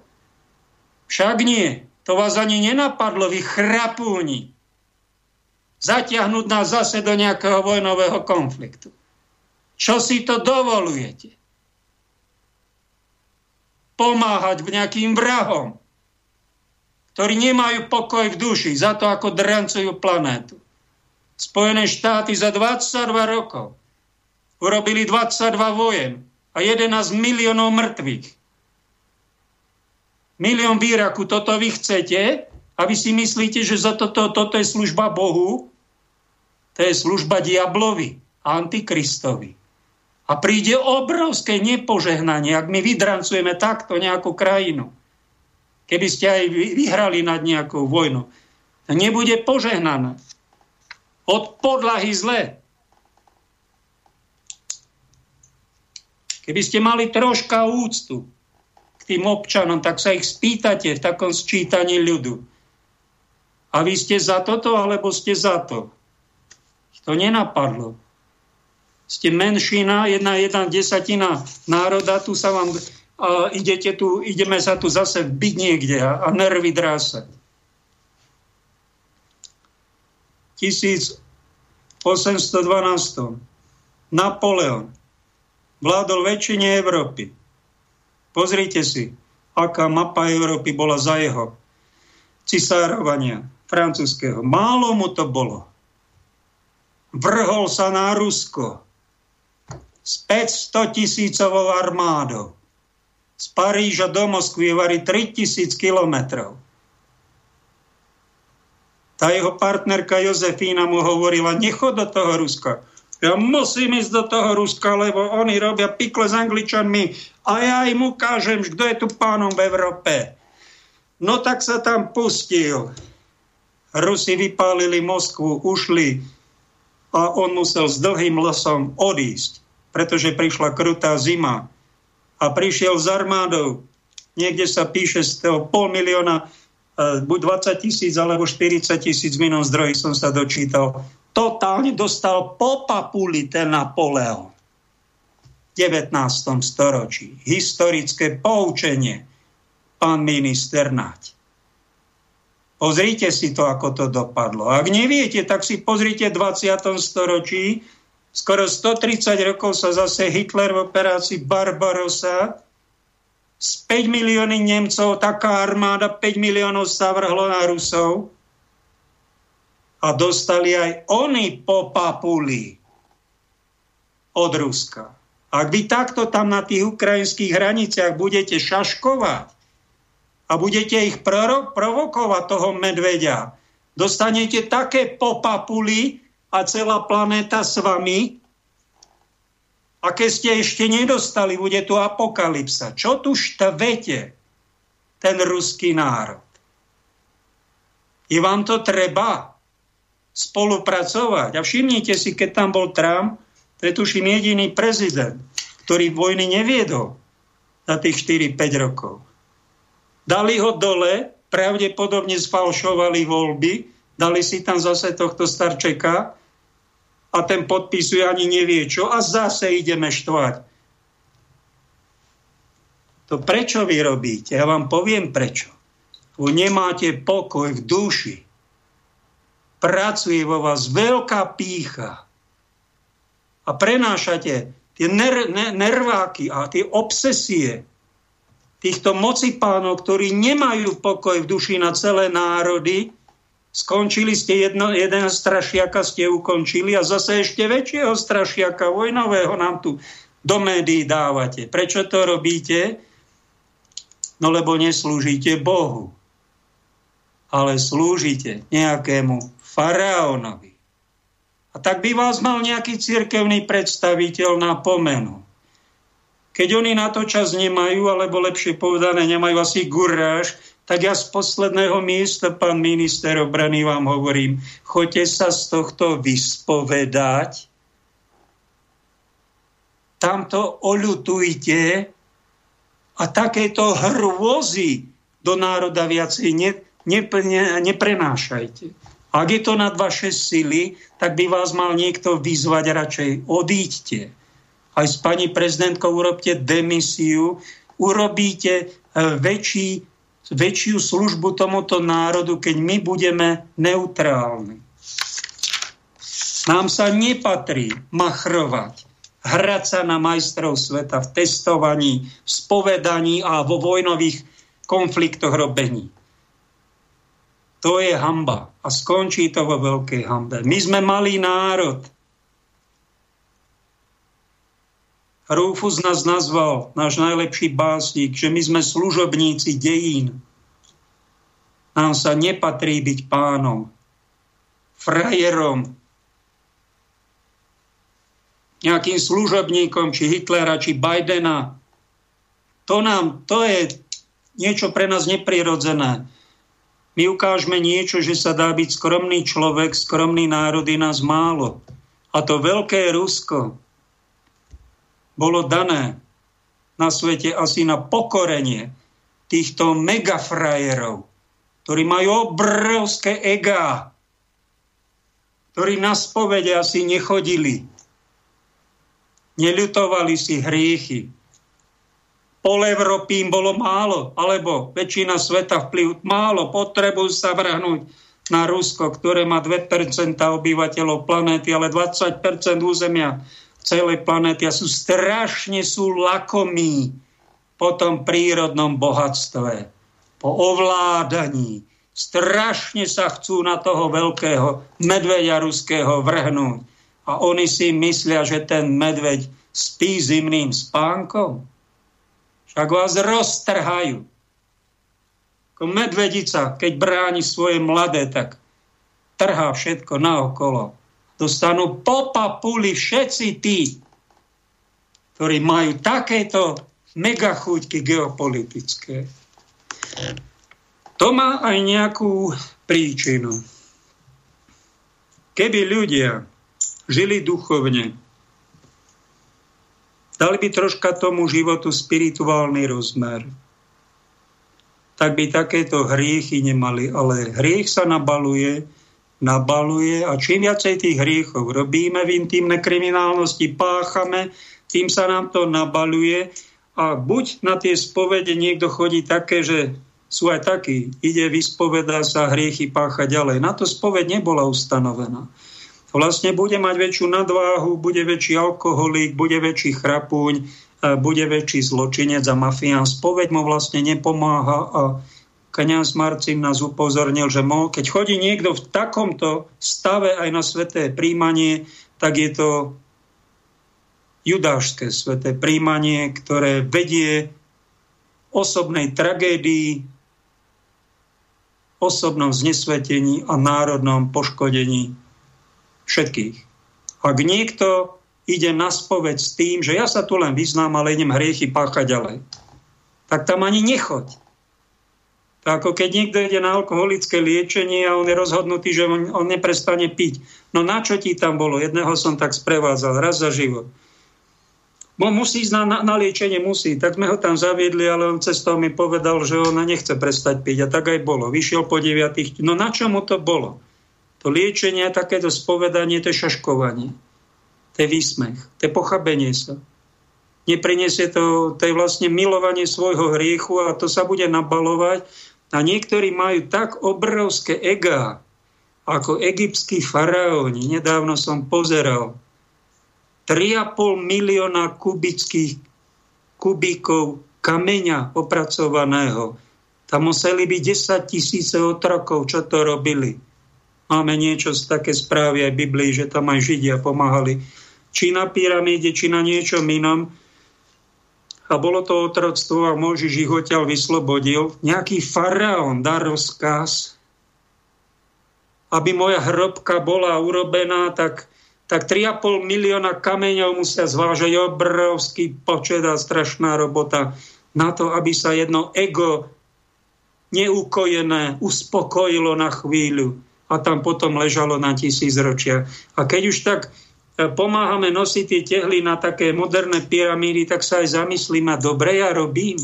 [SPEAKER 1] Však nie. To vás ani nenapadlo, vy chrapúni. Zatiahnuť nás zase do nejakého vojnového konfliktu. Čo si to dovolujete? Pomáhať nejakým vrahom, ktorí nemajú pokoj v duši za to, ako drancujú planétu. Spojené štáty za 22 rokov urobili 22 vojen a 11 miliónov mŕtvych. Milión v toto vy chcete a vy si myslíte, že za toto, toto je služba Bohu? To je služba diablovi, antikristovi. A príde obrovské nepožehnanie, ak my vydrancujeme takto nejakú krajinu. Keby ste aj vyhrali nad nejakou vojnou. Nebude požehnané. Od podlahy zle. Keby ste mali troška úctu k tým občanom, tak sa ich spýtate v takom sčítaní ľudu. A vy ste za toto, alebo ste za to? To nenapadlo ste menšina, jedna, jedna desatina národa, tu sa vám, uh, idete tu, ideme sa tu zase byť niekde a, a nervy drása. 1812. Napoleon vládol väčšine Európy. Pozrite si, aká mapa Európy bola za jeho cisárovania francúzského. Málo mu to bolo. Vrhol sa na Rusko s 500 tisícovou armádou. Z Paríža do Moskvy je varí 3000 kilometrov. Tá jeho partnerka Jozefína mu hovorila, nechod do toho Ruska. Ja musím ísť do toho Ruska, lebo oni robia pikle s Angličanmi a ja im ukážem, kto je tu pánom v Európe. No tak sa tam pustil. Rusi vypálili Moskvu, ušli a on musel s dlhým losom odísť pretože prišla krutá zima a prišiel s armádou. Niekde sa píše z toho pol milióna, e, buď 20 tisíc alebo 40 tisíc minút zdrojí som sa dočítal. Totálne dostal po papuli ten Napoleon. V 19. storočí. Historické poučenie. Pán minister Nať. Pozrite si to, ako to dopadlo. Ak neviete, tak si pozrite v 20. storočí, Skoro 130 rokov sa zase Hitler v operácii Barbarossa z 5 milióny Nemcov, taká armáda 5 miliónov sa vrhlo na Rusov a dostali aj oni po papuli od Ruska. Ak vy takto tam na tých ukrajinských hraniciach budete šaškovať a budete ich provokovať toho medveďa, dostanete také popapuli, a celá planéta s vami. A keď ste ešte nedostali, bude tu apokalypsa. Čo tu štvete ten ruský národ? Je vám to treba spolupracovať. A všimnite si, keď tam bol Trump, to je tuším jediný prezident, ktorý vojny neviedol za tých 4-5 rokov. Dali ho dole, pravdepodobne sfalšovali voľby, dali si tam zase tohto starčeka a ten podpisuje ani nevie čo a zase ideme štvať. To prečo vy robíte? Ja vám poviem prečo. Vy nemáte pokoj v duši. pracuje vo vás veľká pícha a prenášate tie ner- ner- nerváky a tie obsesie týchto mocipánov, ktorí nemajú pokoj v duši na celé národy, skončili ste jedno, jeden strašiaka, ste ukončili a zase ešte väčšieho strašiaka vojnového nám tu do médií dávate. Prečo to robíte? No lebo neslúžite Bohu, ale slúžite nejakému faraónovi. A tak by vás mal nejaký cirkevný predstaviteľ na pomenu. Keď oni na to čas nemajú, alebo lepšie povedané, nemajú asi guráž, tak ja z posledného miesta, pán minister obrany, vám hovorím, choďte sa z tohto vyspovedať, tamto oľutujte a takéto hrôzy do národa viacej ne, ne, ne, neprenášajte. Ak je to nad vaše sily, tak by vás mal niekto vyzvať radšej. Odíďte. Aj s pani prezidentkou urobte demisiu, urobíte e, väčší, väčšiu službu tomuto národu, keď my budeme neutrálni. Nám sa nepatrí machrovať, hrať sa na majstrov sveta v testovaní, v spovedaní a vo vojnových konfliktoch robení. To je hamba. A skončí to vo veľkej hambe. My sme malý národ. Rufus nás nazval, náš najlepší básnik, že my sme služobníci dejín. Nám sa nepatrí byť pánom, frajerom, nejakým služobníkom, či Hitlera, či Bidena. To nám, to je niečo pre nás neprirodzené. My ukážeme niečo, že sa dá byť skromný človek, skromný národ je nás málo. A to veľké Rusko bolo dané na svete asi na pokorenie týchto megafrajerov, ktorí majú obrovské ega, ktorí na spovede asi nechodili, neľutovali si hriechy, pol Európy im bolo málo, alebo väčšina sveta vplyv málo, potrebujú sa vrhnúť na Rusko, ktoré má 2% obyvateľov planéty, ale 20% územia celej planéty a sú strašne sú lakomí po tom prírodnom bohatstve, po ovládaní. Strašne sa chcú na toho veľkého medveďa ruského vrhnúť. A oni si myslia, že ten medveď spí zimným spánkom. Však vás roztrhajú. Ako medvedica, keď bráni svoje mladé, tak trhá všetko naokolo. Dostanú po všetci tí, ktorí majú takéto megachuťky geopolitické. To má aj nejakú príčinu. Keby ľudia žili duchovne, dali by troška tomu životu spirituálny rozmer, tak by takéto hriechy nemali. Ale hriech sa nabaluje, nabaluje a čím viacej tých hriechov robíme v intimnej kriminálnosti, páchame, tým sa nám to nabaluje a buď na tie spovede niekto chodí také, že sú aj takí, ide vyspoveda sa hriechy pácha ďalej. Na to spoved nebola ustanovená vlastne bude mať väčšiu nadváhu, bude väčší alkoholík, bude väčší chrapuň, bude väčší zločinec a mafián. Spoveď mu vlastne nepomáha a kniaz Marcin nás upozornil, že mo, keď chodí niekto v takomto stave aj na sveté príjmanie, tak je to judášské sveté príjmanie, ktoré vedie osobnej tragédii, osobnom znesvetení a národnom poškodení všetkých. Ak niekto ide na spoveď s tým, že ja sa tu len vyznám, ale idem hriechy páchať ďalej, tak tam ani nechoď. Ako keď niekto ide na alkoholické liečenie a on je rozhodnutý, že on, on neprestane piť. No na čo ti tam bolo? Jedného som tak sprevádzal, raz za život. No musí ísť na, na, na liečenie, musí. Tak sme ho tam zaviedli, ale on cestou mi povedal, že on nechce prestať piť. A tak aj bolo. Vyšiel po deviatých. No na čo mu to bolo? To liečenie, takéto spovedanie, to je šaškovanie. To je výsmech, to je pochabenie sa. Nepriniesie to, to je vlastne milovanie svojho hriechu a to sa bude nabalovať. A niektorí majú tak obrovské ega ako egyptskí faraóni. Nedávno som pozeral 3,5 milióna kubických kubíkov kameňa opracovaného. Tam museli byť 10 tisíce otrokov, čo to robili. Máme niečo z také správy aj Biblii, že tam aj Židia pomáhali. Či na pyramíde, či na niečom inom. A bolo to otroctvo a Môžiš ich odtiaľ vyslobodil. Nejaký faraón dá rozkaz, aby moja hrobka bola urobená, tak, tak 3,5 milióna kameňov musia zvážať obrovský počet a strašná robota na to, aby sa jedno ego neukojené uspokojilo na chvíľu a tam potom ležalo na tisíc ročia. A keď už tak pomáhame nosiť tie tehly na také moderné pyramídy, tak sa aj zamyslím, a dobre ja robím,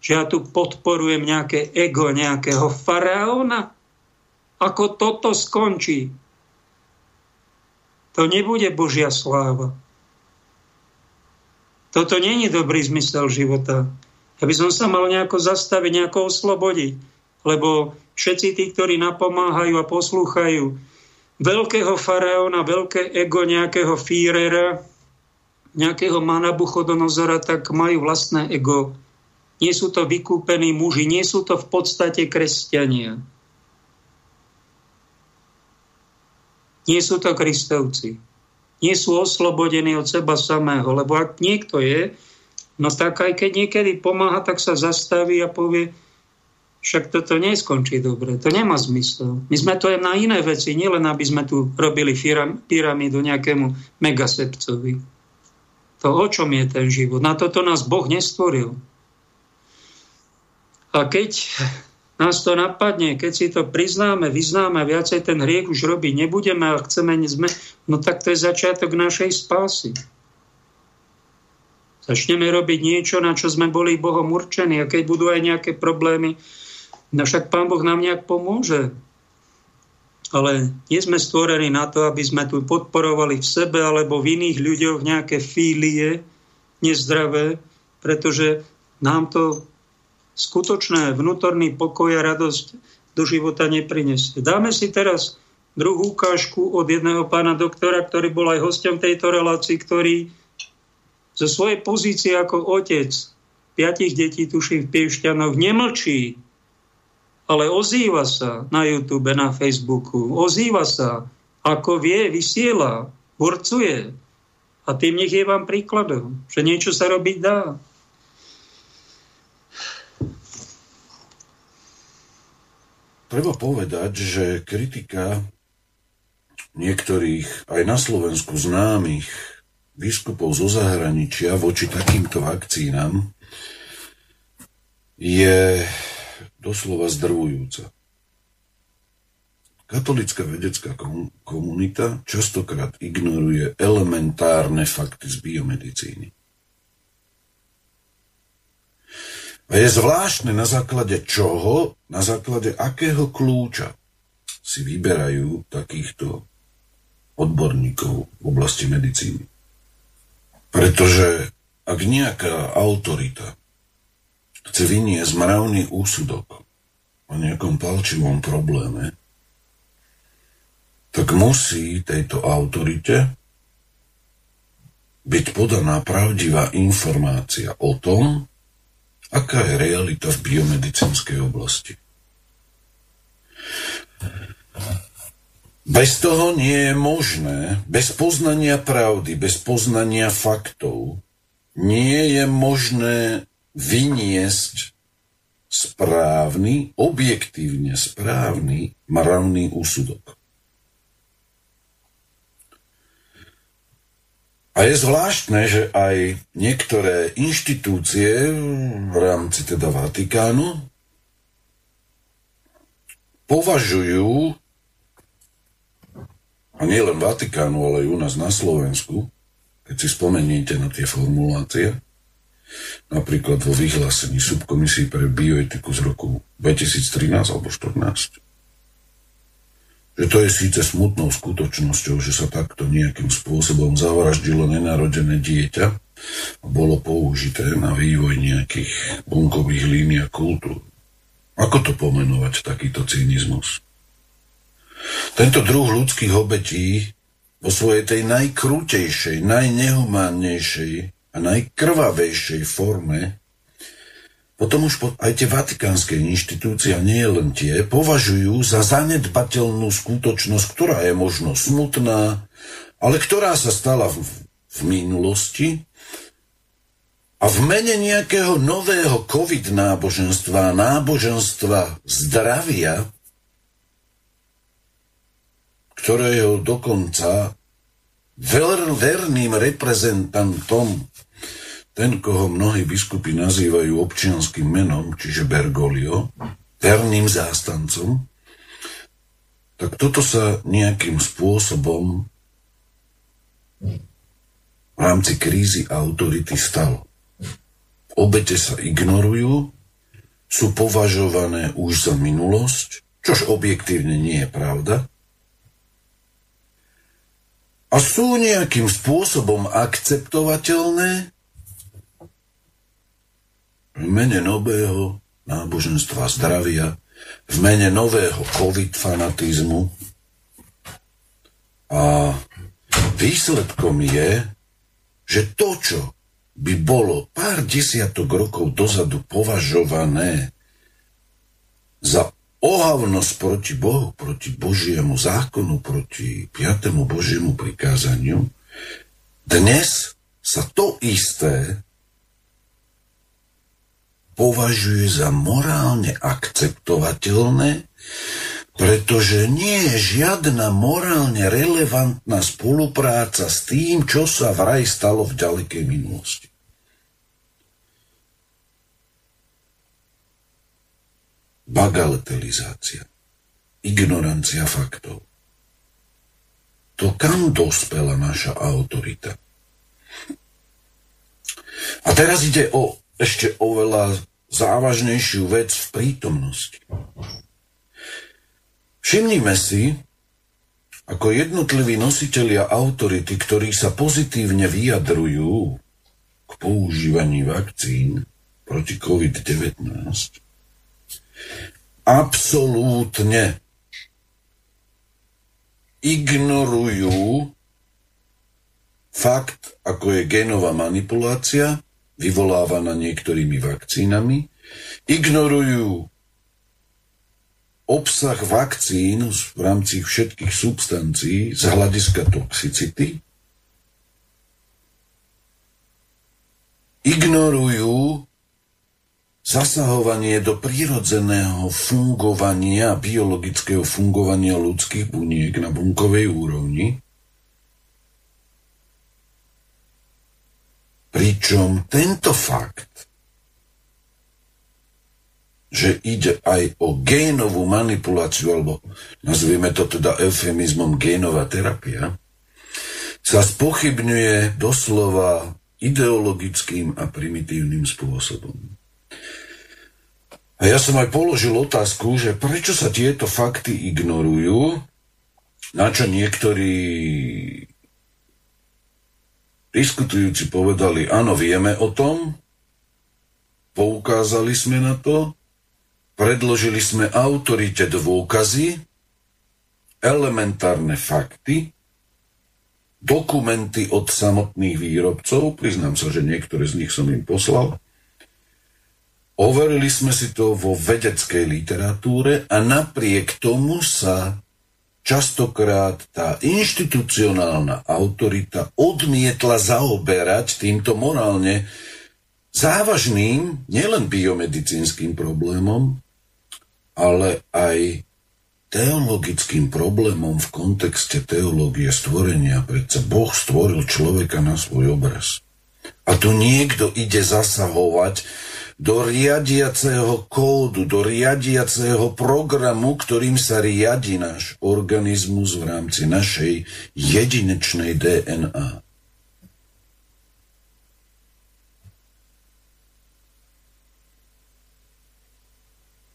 [SPEAKER 1] že ja tu podporujem nejaké ego nejakého faraóna. Ako toto skončí? To nebude Božia sláva. Toto není dobrý zmysel života. Ja by som sa mal nejako zastaviť, nejako oslobodiť. Lebo všetci tí, ktorí napomáhajú a poslúchajú veľkého faraóna, veľké ego nejakého Fírera, nejakého Manabuchodonozora, tak majú vlastné ego. Nie sú to vykúpení muži, nie sú to v podstate kresťania. Nie sú to kristovci nie sú oslobodení od seba samého. Lebo ak niekto je, no tak aj keď niekedy pomáha, tak sa zastaví a povie, však toto neskončí dobre, to nemá zmysel. My sme to aj na iné veci, nielen aby sme tu robili pyramídu nejakému megasepcovi. To o čom je ten život? Na toto nás Boh nestvoril. A keď nás to napadne, keď si to priznáme, vyznáme, viacej ten hriech už robiť nebudeme a chceme, sme, no tak to je začiatok našej spásy. Začneme robiť niečo, na čo sme boli Bohom určení a keď budú aj nejaké problémy, no však Pán Boh nám nejak pomôže. Ale nie sme stvorení na to, aby sme tu podporovali v sebe alebo v iných ľuďoch nejaké fílie nezdravé, pretože nám to skutočné vnútorný pokoj a radosť do života neprinesie. Dáme si teraz druhú ukážku od jedného pána doktora, ktorý bol aj hostom tejto relácii, ktorý zo svojej pozície ako otec piatich detí, tuším v Piešťanoch, nemlčí, ale ozýva sa na YouTube, na Facebooku, ozýva sa, ako vie, vysiela, borcuje. A tým nech je vám príkladom, že niečo sa robiť dá.
[SPEAKER 3] Treba povedať, že kritika niektorých aj na Slovensku známych biskupov zo zahraničia voči takýmto vakcínam je doslova zdrvujúca. Katolická vedecká komunita častokrát ignoruje elementárne fakty z biomedicíny. A je zvláštne na základe čoho, na základe akého kľúča si vyberajú takýchto odborníkov v oblasti medicíny. Pretože ak nejaká autorita chce vyniesť mravný úsudok o nejakom palčivom probléme, tak musí tejto autorite byť podaná pravdivá informácia o tom, Aká je realita v biomedicínskej oblasti? Bez toho nie je možné, bez poznania pravdy, bez poznania faktov, nie je možné vyniesť správny, objektívne správny mravný úsudok. A je zvláštne, že aj niektoré inštitúcie v rámci teda Vatikánu považujú, a nie len Vatikánu, ale aj u nás na Slovensku, keď si spomeniete na tie formulácie, napríklad vo vyhlásení subkomisii pre bioetiku z roku 2013 alebo 2014, že to je síce smutnou skutočnosťou, že sa takto nejakým spôsobom zavraždilo nenarodené dieťa a bolo použité na vývoj nejakých bunkových línií a kultúr. Ako to pomenovať, takýto cynizmus? Tento druh ľudských obetí vo svojej tej najkrútejšej, najnehumánnejšej a najkrvavejšej forme potom už aj tie vatikánske inštitúcie, a nie len tie, považujú za zanedbateľnú skutočnosť, ktorá je možno smutná, ale ktorá sa stala v, v minulosti a v mene nejakého nového COVID náboženstva, náboženstva zdravia, ktorého dokonca ver, verným reprezentantom ten, koho mnohí biskupy nazývajú občianským menom, čiže Bergoglio, verným zástancom, tak toto sa nejakým spôsobom v rámci krízy autority stalo. Obete sa ignorujú, sú považované už za minulosť, čož objektívne nie je pravda, a sú nejakým spôsobom akceptovateľné v mene nového náboženstva zdravia, v mene nového covid-fanatizmu. A výsledkom je, že to, čo by bolo pár desiatok rokov dozadu považované za ohavnosť proti Bohu, proti Božiemu zákonu, proti piatému Božiemu prikázaniu, dnes sa to isté považuje za morálne akceptovateľné, pretože nie je žiadna morálne relevantná spolupráca s tým, čo sa vraj stalo v ďalekej minulosti. Bagatelizácia, ignorancia faktov. To kam dospela naša autorita? A teraz ide o ešte oveľa závažnejšiu vec v prítomnosti. Všimnime si, ako jednotliví nositelia autority, ktorí sa pozitívne vyjadrujú k používaní vakcín proti COVID-19, absolútne ignorujú fakt, ako je genová manipulácia vyvolávaná niektorými vakcínami, ignorujú obsah vakcín v rámci všetkých substancií z hľadiska toxicity, ignorujú zasahovanie do prírodzeného fungovania, biologického fungovania ľudských buniek na bunkovej úrovni, Pričom tento fakt, že ide aj o génovú manipuláciu, alebo nazvieme to teda eufemizmom génová terapia, sa spochybňuje doslova ideologickým a primitívnym spôsobom. A ja som aj položil otázku, že prečo sa tieto fakty ignorujú, na čo niektorí Diskutujúci povedali, áno, vieme o tom, poukázali sme na to, predložili sme autorite dôkazy, elementárne fakty, dokumenty od samotných výrobcov, priznám sa, že niektoré z nich som im poslal, overili sme si to vo vedeckej literatúre a napriek tomu sa častokrát tá inštitucionálna autorita odmietla zaoberať týmto morálne závažným, nielen biomedicínskym problémom, ale aj teologickým problémom v kontexte teológie stvorenia. Predsa Boh stvoril človeka na svoj obraz. A tu niekto ide zasahovať do riadiaceho kódu, do riadiaceho programu, ktorým sa riadi náš organizmus v rámci našej jedinečnej DNA.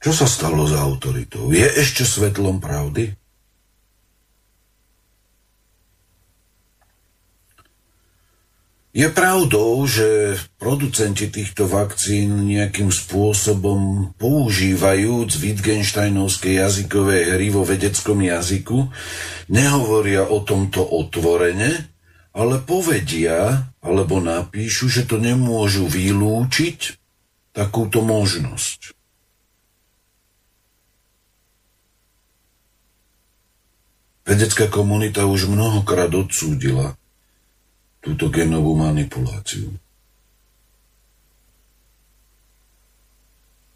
[SPEAKER 3] Čo sa stalo s autoritou? Je ešte svetlom pravdy? Je pravdou, že producenti týchto vakcín nejakým spôsobom používajúc Wittgensteinovské jazykové hry vo vedeckom jazyku, nehovoria o tomto otvorene, ale povedia alebo napíšu, že to nemôžu vylúčiť takúto možnosť. Vedecká komunita už mnohokrát odsúdila túto genovú manipuláciu.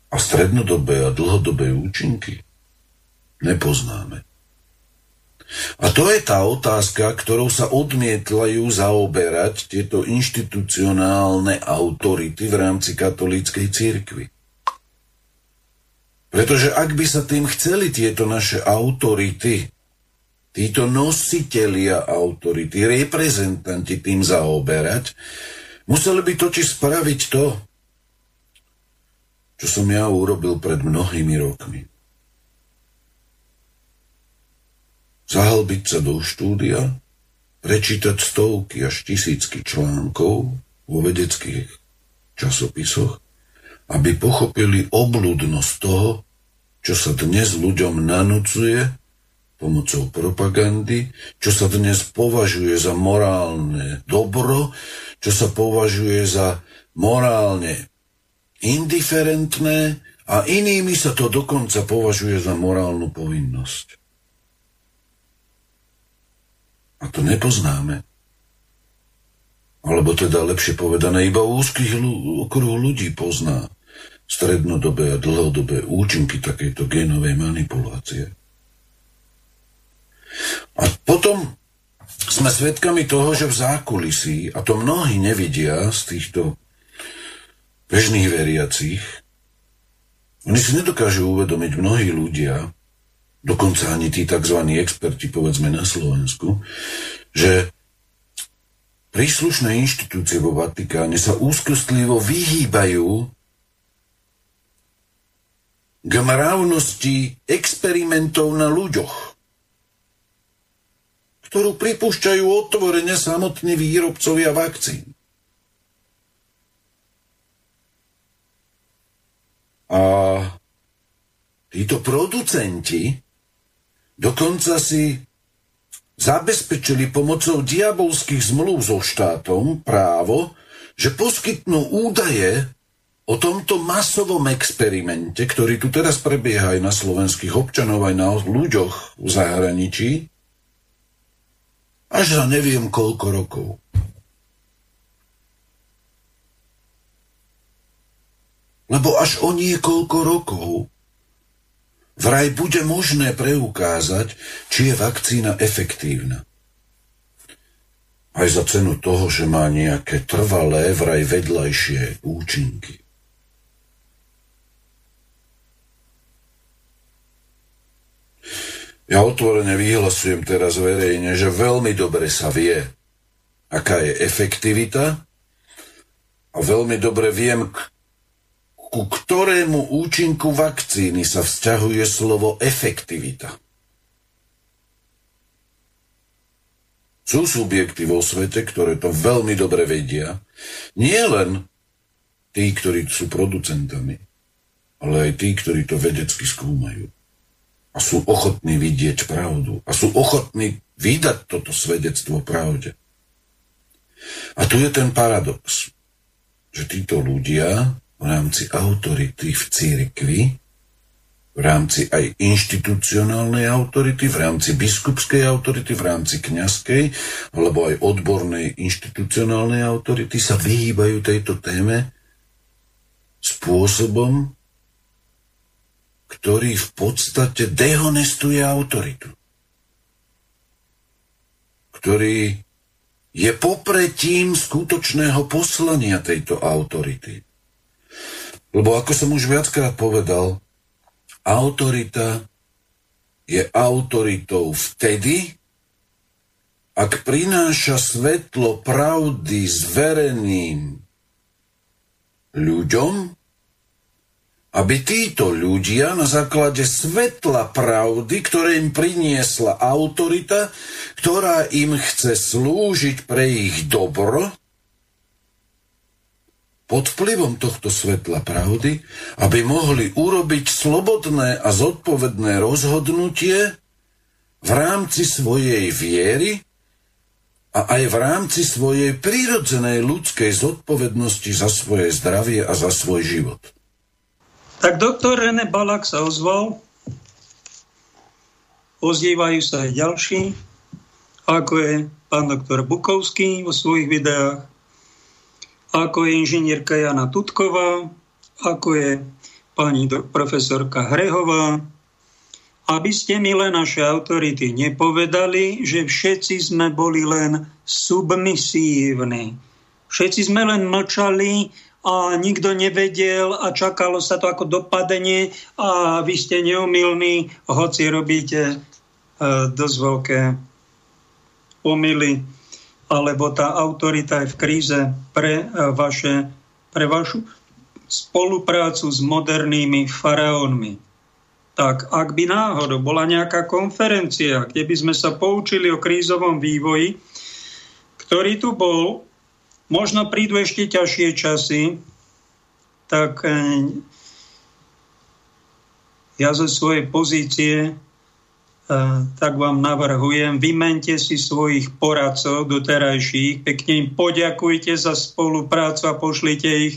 [SPEAKER 3] A strednodobé a dlhodobé účinky nepoznáme. A to je tá otázka, ktorou sa odmietlajú zaoberať tieto inštitucionálne autority v rámci katolíckej církvy. Pretože ak by sa tým chceli tieto naše autority títo nositelia autority, reprezentanti tým zaoberať, museli by totiž spraviť to, čo som ja urobil pred mnohými rokmi. Zahlbiť sa do štúdia, prečítať stovky až tisícky článkov vo vedeckých časopisoch, aby pochopili obludnosť toho, čo sa dnes ľuďom nanúcuje pomocou propagandy, čo sa dnes považuje za morálne dobro, čo sa považuje za morálne indiferentné a inými sa to dokonca považuje za morálnu povinnosť. A to nepoznáme. Alebo teda lepšie povedané, iba úzkých okruh ľudí pozná strednodobé a dlhodobé účinky takejto genovej manipulácie. A potom sme svedkami toho, že v zákulisí, a to mnohí nevidia z týchto bežných veriacich, oni si nedokážu uvedomiť mnohí ľudia, dokonca ani tí tzv. experti, povedzme na Slovensku, že príslušné inštitúcie vo Vatikáne sa úzkostlivo vyhýbajú k mravnosti experimentov na ľuďoch ktorú pripúšťajú otvorene samotní výrobcovia vakcín. A títo producenti dokonca si zabezpečili pomocou diabolských zmluv so štátom právo, že poskytnú údaje o tomto masovom experimente, ktorý tu teraz prebieha aj na slovenských občanov, aj na ľuďoch v zahraničí, až za neviem koľko rokov. Lebo až o niekoľko rokov vraj bude možné preukázať, či je vakcína efektívna. Aj za cenu toho, že má nejaké trvalé, vraj vedľajšie účinky. Ja otvorene vyhlasujem teraz verejne, že veľmi dobre sa vie, aká je efektivita a veľmi dobre viem, ku ktorému účinku vakcíny sa vzťahuje slovo efektivita. Sú subjekty vo svete, ktoré to veľmi dobre vedia. Nie len tí, ktorí sú producentami, ale aj tí, ktorí to vedecky skúmajú a sú ochotní vidieť pravdu a sú ochotní vydať toto svedectvo pravde. A tu je ten paradox, že títo ľudia v rámci autority v církvi, v rámci aj inštitucionálnej autority, v rámci biskupskej autority, v rámci kňazskej, alebo aj odbornej inštitucionálnej autority sa vyhýbajú tejto téme spôsobom, ktorý v podstate dehonestuje autoritu. Ktorý je popretím skutočného poslania tejto autority. Lebo ako som už viackrát povedal, autorita je autoritou vtedy, ak prináša svetlo pravdy zvereným ľuďom, aby títo ľudia na základe svetla pravdy, ktoré im priniesla autorita, ktorá im chce slúžiť pre ich dobro, pod vplyvom tohto svetla pravdy, aby mohli urobiť slobodné a zodpovedné rozhodnutie v rámci svojej viery a aj v rámci svojej prírodzenej ľudskej zodpovednosti za svoje zdravie a za svoj život.
[SPEAKER 1] Tak doktor René Balak sa ozval, ozývajú sa aj ďalší, ako je pán doktor Bukovský vo svojich videách, ako je inžinierka Jana Tutková, ako je pani profesorka Hrehová, aby ste mi len naše autority nepovedali, že všetci sme boli len submisívni. Všetci sme len mlčali a nikto nevedel a čakalo sa to ako dopadenie a vy ste neumilní, hoci robíte e, dosť veľké omily alebo tá autorita je v kríze pre, e, vaše, pre vašu spoluprácu s modernými faraónmi. Tak ak by náhodou bola nejaká konferencia, kde by sme sa poučili o krízovom vývoji, ktorý tu bol, možno prídu ešte ťažšie časy, tak e, ja zo svojej pozície tak vám navrhujem, vymente si svojich poradcov doterajších, pekne im poďakujte za spoluprácu a pošlite ich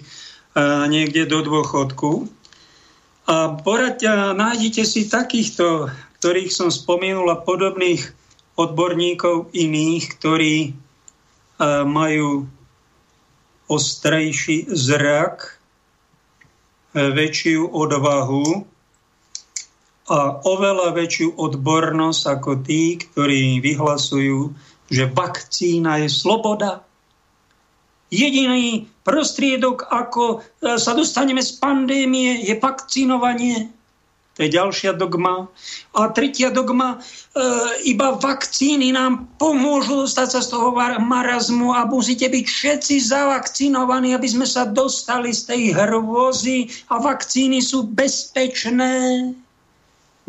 [SPEAKER 1] niekde do dôchodku. A poraďte, nájdite si takýchto, ktorých som spomenul a podobných odborníkov iných, ktorí majú ostrejší zrak, väčšiu odvahu, a oveľa väčšiu odbornosť ako tí, ktorí vyhlasujú, že vakcína je sloboda. Jediný prostriedok, ako e, sa dostaneme z pandémie, je vakcinovanie. To je ďalšia dogma. A tretia dogma, e, iba vakcíny nám pomôžu dostať sa z toho marazmu a musíte byť všetci zavakcinovaní, aby sme sa dostali z tej hrôzy a vakcíny sú bezpečné.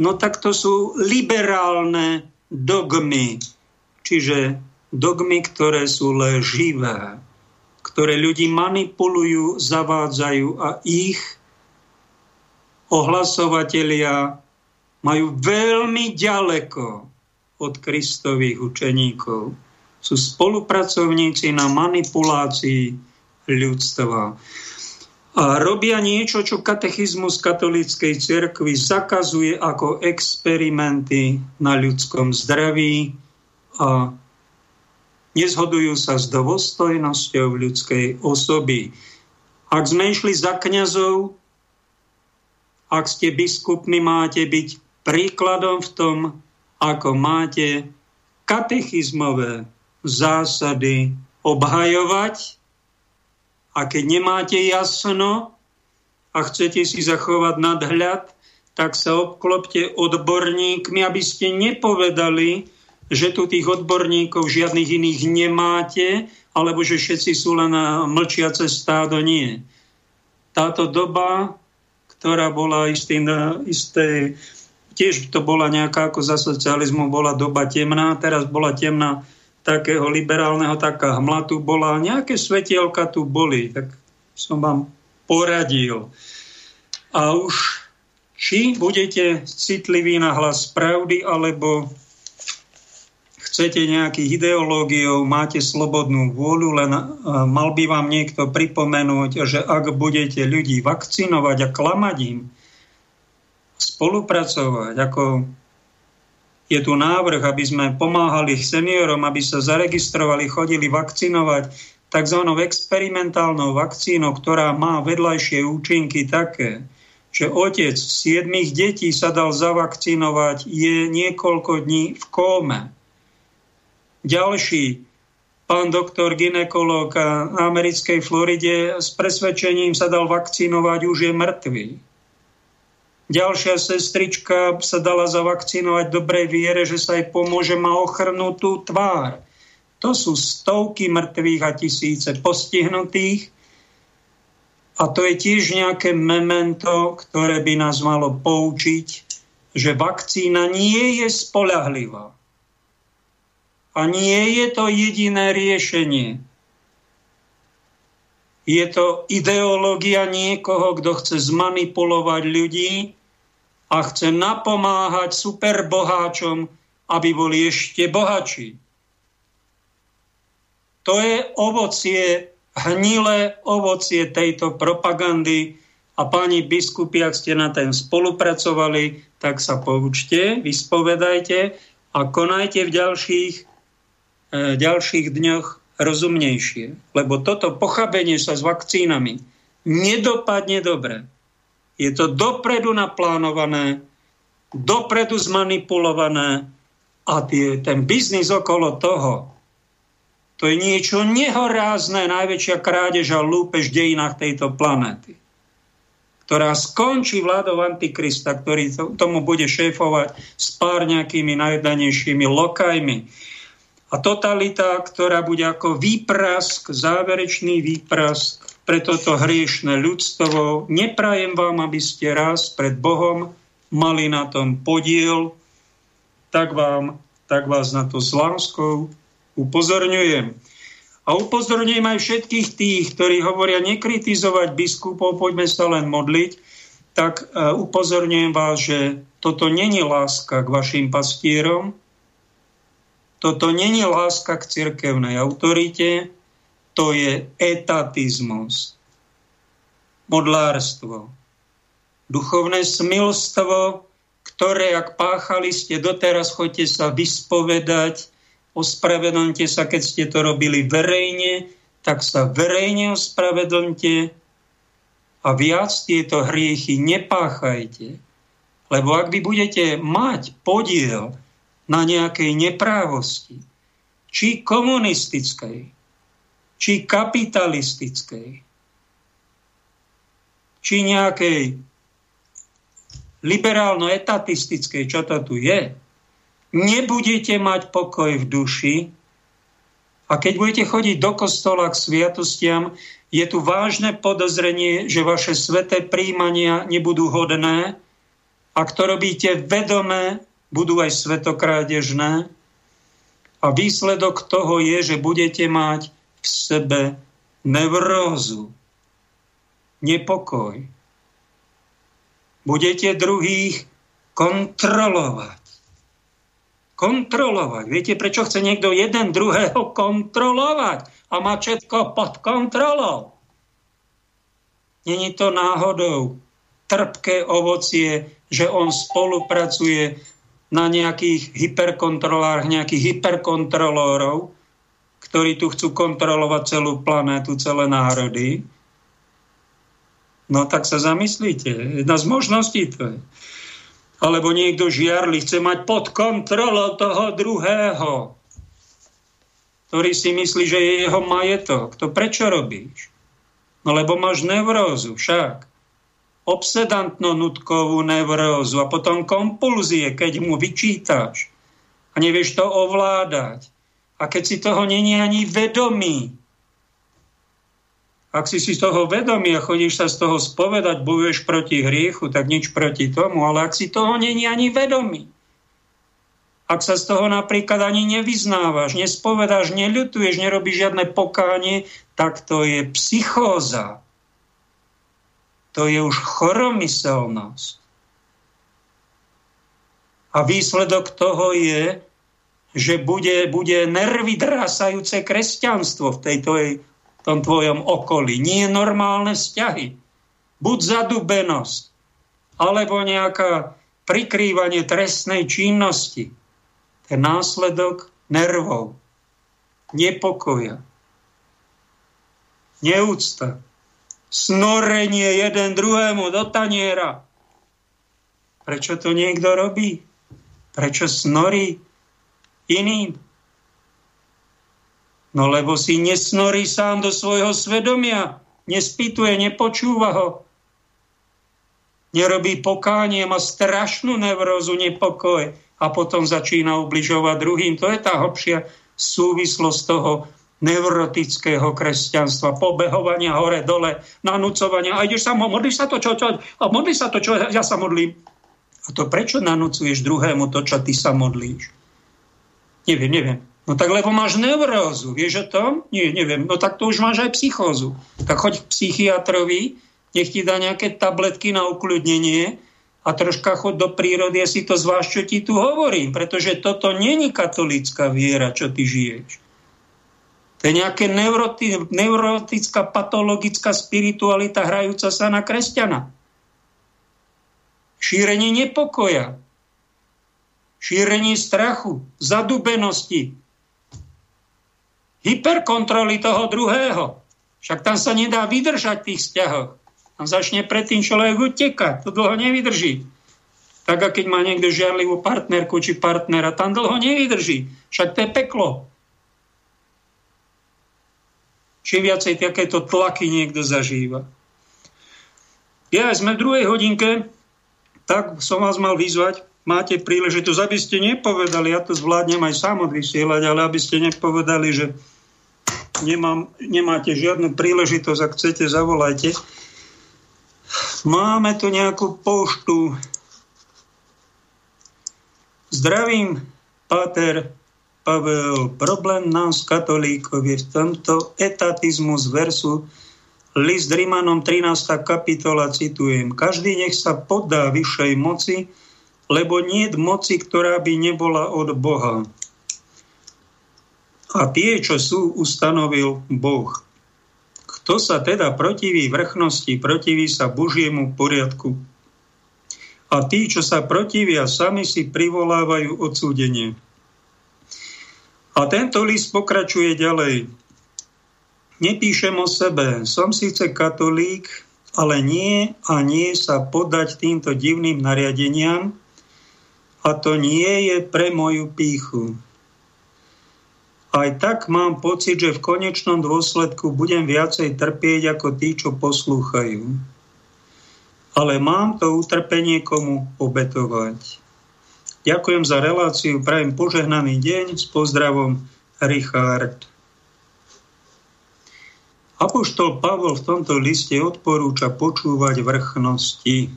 [SPEAKER 1] No tak to sú liberálne dogmy, čiže dogmy, ktoré sú leživé, ktoré ľudí manipulujú, zavádzajú a ich ohlasovatelia majú veľmi ďaleko od Kristových učeníkov. Sú spolupracovníci na manipulácii ľudstva a robia niečo, čo katechizmus katolíckej cirkvi zakazuje ako experimenty na ľudskom zdraví a nezhodujú sa s dôstojnosťou ľudskej osoby. Ak sme išli za kňazov, ak ste biskupmi, máte byť príkladom v tom, ako máte katechizmové zásady obhajovať a keď nemáte jasno a chcete si zachovať nadhľad, tak sa obklopte odborníkmi, aby ste nepovedali, že tu tých odborníkov žiadnych iných nemáte, alebo že všetci sú len mlčiace stádo. Nie. Táto doba, ktorá bola istý, isté, tiež to bola nejaká ako za socializmu, bola doba temná, teraz bola temná takého liberálneho, taká hmla tu bola, nejaké svetielka tu boli, tak som vám poradil. A už či budete citliví na hlas pravdy, alebo chcete nejakých ideológiou, máte slobodnú vôľu, len mal by vám niekto pripomenúť, že ak budete ľudí vakcinovať a klamať im, spolupracovať, ako je tu návrh, aby sme pomáhali seniorom, aby sa zaregistrovali, chodili vakcinovať tzv. experimentálnou vakcínou, ktorá má vedľajšie účinky také, že otec siedmých detí sa dal zavakcinovať, je niekoľko dní v kóme. Ďalší, pán doktor ginekolog na americkej Floride s presvedčením sa dal vakcinovať, už je mŕtvý. Ďalšia sestrička sa dala zavakcinovať dobrej viere, že sa jej pomôže, má ochrnutú tvár. To sú stovky mŕtvych a tisíce postihnutých. A to je tiež nejaké memento, ktoré by nás malo poučiť, že vakcína nie je spolahlivá. A nie je to jediné riešenie. Je to ideológia niekoho, kto chce zmanipulovať ľudí a chce napomáhať superboháčom, aby boli ešte bohatší. To je ovocie, hnilé ovocie tejto propagandy a pani biskupy, ak ste na ten spolupracovali, tak sa poučte, vyspovedajte a konajte v ďalších, ďalších dňoch rozumnejšie. Lebo toto pochabenie sa s vakcínami nedopadne dobre. Je to dopredu naplánované, dopredu zmanipulované a tie, ten biznis okolo toho, to je niečo nehorázne, najväčšia krádež a lúpež v dejinách tejto planéty ktorá skončí vládou Antikrista, ktorý tomu bude šéfovať s pár nejakými najdanejšími lokajmi a totalita, ktorá bude ako výprask, záverečný výprask pre toto hriešne ľudstvo. Neprajem vám, aby ste raz pred Bohom mali na tom podiel, tak, vám, tak vás na to s láskou upozorňujem. A upozorňujem aj všetkých tých, ktorí hovoria nekritizovať biskupov, poďme sa len modliť, tak e, upozorňujem vás, že toto není láska k vašim pastierom, toto není láska k cirkevnej autorite, to je etatizmus, modlárstvo, duchovné smilstvo, ktoré, ak páchali ste doteraz, chodte sa vyspovedať, ospravedlňte sa, keď ste to robili verejne, tak sa verejne ospravedlňte a viac tieto hriechy nepáchajte. Lebo ak vy budete mať podiel na nejakej neprávosti, či komunistickej, či kapitalistickej, či nejakej liberálno-etatistickej, čo to tu je, nebudete mať pokoj v duši a keď budete chodiť do kostola k sviatostiam, je tu vážne podozrenie, že vaše sveté príjmania nebudú hodné. Ak to robíte vedome, budú aj svetokrádežné. A výsledok toho je, že budete mať v sebe nevrózu, nepokoj. Budete druhých kontrolovať. Kontrolovať. Viete, prečo chce niekto jeden druhého kontrolovať a má všetko pod kontrolou? Není to náhodou trpké ovocie, že on spolupracuje na nejakých hyperkontrolách, nejakých hyperkontrolórov, ktorí tu chcú kontrolovať celú planétu, celé národy. No tak sa zamyslíte. Jedna z možností to je. Alebo niekto žiarli, chce mať pod kontrolou toho druhého, ktorý si myslí, že je jeho majetok. To prečo robíš? No lebo máš nevrózu však obsedantno-nutkovú nevrózu a potom kompulzie, keď mu vyčítaš a nevieš to ovládať. A keď si toho není ani vedomý, ak si si toho vedomý a chodíš sa z toho spovedať, bojuješ proti hriechu, tak nič proti tomu, ale ak si toho není ani vedomý, ak sa z toho napríklad ani nevyznávaš, nespovedáš, neľutuješ, nerobíš žiadne pokánie, tak to je psychóza to je už choromyselnosť. A výsledok toho je, že bude, bude nervy drásajúce kresťanstvo v tejto, tom tvojom okolí. Nie normálne vzťahy. Buď zadubenosť, alebo nejaká prikrývanie trestnej činnosti. Ten následok nervov, nepokoja, neúcta, snorenie jeden druhému do taniera. Prečo to niekto robí? Prečo snorí iným? No lebo si nesnorí sám do svojho svedomia, nespýtuje, nepočúva ho, nerobí pokánie, má strašnú nevrozu, nepokoj a potom začína ubližovať druhým. To je tá hlbšia súvislosť toho neurotického kresťanstva, pobehovania hore, dole, nanúcovania. A ideš sa, modlíš sa to, čo, čo, a modlíš sa to, čo ja sa modlím. A to prečo nanúcuješ druhému to, čo ty sa modlíš? Neviem, neviem. No tak lebo máš neurózu, vieš o tom? Nie, neviem. No tak to už máš aj psychózu. Tak choď k psychiatrovi, nech ti dá nejaké tabletky na ukľudnenie a troška chod do prírody a si to zvlášť, čo ti tu hovorím. Pretože toto není katolická viera, čo ty žiješ. To je nejaká neurotická, patologická spiritualita hrajúca sa na kresťana. Šírenie nepokoja, šírenie strachu, zadubenosti, hyperkontroly toho druhého. Však tam sa nedá vydržať v tých vzťahoch. Tam začne predtým človek utekať. To dlho nevydrží. Tak a keď má niekto žiarlivú partnerku či partnera, tam dlho nevydrží. Však to je peklo. Čím viacej takéto tlaky niekto zažíva. Ja sme v druhej hodinke, tak som vás mal vyzvať, máte príležitosť, aby ste nepovedali, ja to zvládnem aj sám odvysielať, ale aby ste nepovedali, že nemám, nemáte žiadnu príležitosť, ak chcete, zavolajte. Máme tu nejakú poštu. Zdravím, Páter Pavel. Problém nás, katolíkov, je v tomto etatizmus versu list Rimanom 13. kapitola, citujem. Každý nech sa poddá vyššej moci, lebo nie moci, ktorá by nebola od Boha a tie, čo sú, ustanovil Boh. Kto sa teda protiví vrchnosti, protiví sa Božiemu poriadku. A tí, čo sa protivia, sami si privolávajú odsúdenie. A tento list pokračuje ďalej. Nepíšem o sebe, som síce katolík, ale nie a nie sa podať týmto divným nariadeniam, a to nie je pre moju píchu aj tak mám pocit, že v konečnom dôsledku budem viacej trpieť ako tí, čo poslúchajú. Ale mám to utrpenie komu obetovať. Ďakujem za reláciu, prajem požehnaný deň, s pozdravom Richard. Apoštol Pavol v tomto liste odporúča počúvať vrchnosti.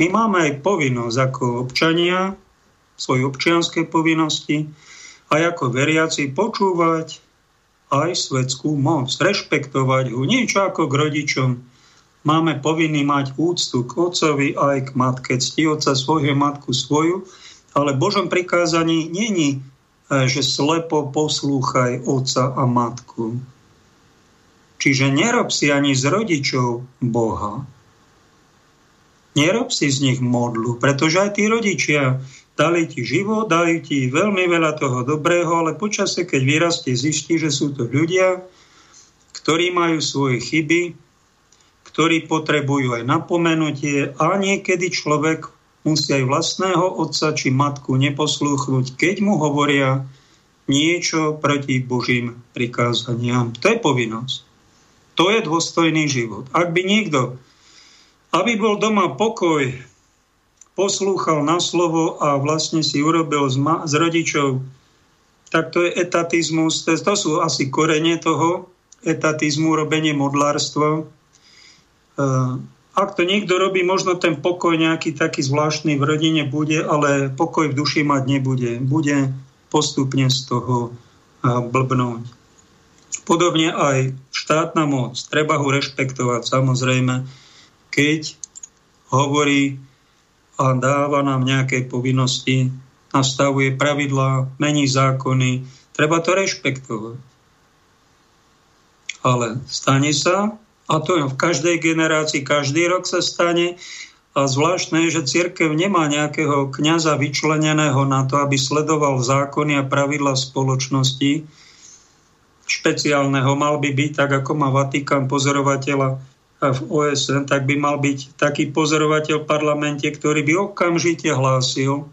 [SPEAKER 1] My máme aj povinnosť ako občania, svoje občianské povinnosti, aj ako veriaci počúvať aj svetskú moc, rešpektovať ho, niečo ako k rodičom. Máme povinný mať úctu k otcovi aj k matke, cti otca svojho, matku svoju, ale v Božom prikázaní není, e, že slepo poslúchaj otca a matku. Čiže nerob si ani z rodičov Boha. Nerob si z nich modlu, pretože aj tí rodičia dali ti život, dali ti veľmi veľa toho dobrého, ale počase, keď vyrastie, zistí, že sú to ľudia, ktorí majú svoje chyby, ktorí potrebujú aj napomenutie a niekedy človek musí aj vlastného otca či matku neposlúchnuť, keď mu hovoria niečo proti Božím prikázaniam. To je povinnosť. To je dôstojný život. Ak by niekto, aby bol doma pokoj, poslúchal na slovo a vlastne si urobil z, ma- z rodičov, tak to je etatizmus, to, sú asi korene toho etatizmu, robenie modlárstva. Uh, ak to niekto robí, možno ten pokoj nejaký taký zvláštny v rodine bude, ale pokoj v duši mať nebude. Bude postupne z toho uh, blbnúť. Podobne aj štátna moc. Treba ho rešpektovať samozrejme, keď hovorí a dáva nám nejaké povinnosti, nastavuje pravidlá, mení zákony. Treba to rešpektovať. Ale stane sa, a to v každej generácii, každý rok sa stane, a zvláštne je, že církev nemá nejakého kňaza vyčleneného na to, aby sledoval zákony a pravidla spoločnosti špeciálneho. Mal by byť, tak ako má Vatikán pozorovateľa v OSN, tak by mal byť taký pozorovateľ v parlamente, ktorý by okamžite hlásil, e,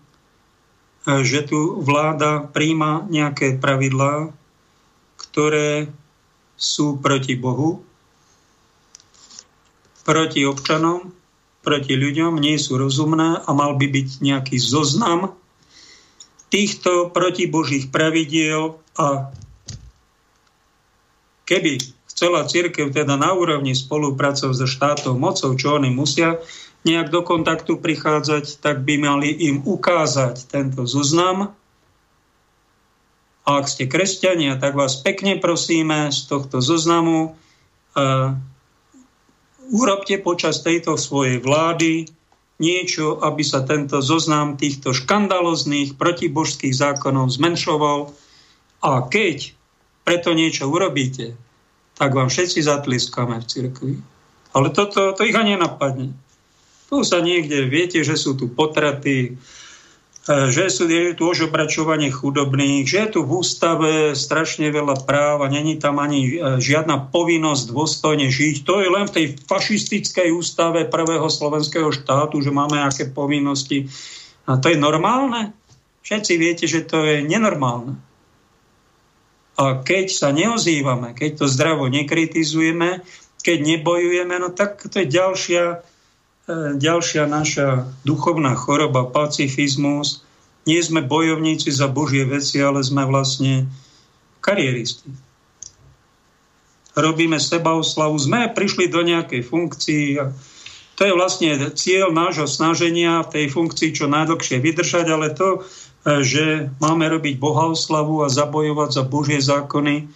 [SPEAKER 1] že tu vláda príjma nejaké pravidlá, ktoré sú proti Bohu, proti občanom, proti ľuďom, nie sú rozumné a mal by byť nejaký zoznam týchto protibožích pravidiel a keby celá církev teda na úrovni spolupracov so štátov mocou, čo oni musia nejak do kontaktu prichádzať, tak by mali im ukázať tento zoznam. A ak ste kresťania, tak vás pekne prosíme z tohto zoznamu uh, urobte počas tejto svojej vlády niečo, aby sa tento zoznam týchto škandalozných protibožských zákonov zmenšoval. A keď preto niečo urobíte, tak vám všetci zatliskame v cirkvi. Ale toto to ich ani nenapadne. Tu sa niekde, viete, že sú tu potraty, že sú, je tu ožobračovanie chudobných, že je tu v ústave strašne veľa práv a není tam ani e, žiadna povinnosť dôstojne žiť. To je len v tej fašistickej ústave prvého slovenského štátu, že máme aké povinnosti. A to je normálne? Všetci viete, že to je nenormálne. A keď sa neozývame, keď to zdravo nekritizujeme, keď nebojujeme, no tak to je ďalšia E, ďalšia naša duchovná choroba, pacifizmus. Nie sme bojovníci za Božie veci, ale sme vlastne kariéristi. Robíme sebaoslavu, sme prišli do nejakej funkcii a to je vlastne cieľ nášho snaženia v tej funkcii čo najdlhšie vydržať, ale to, e, že máme robiť bohaoslavu a zabojovať za Božie zákony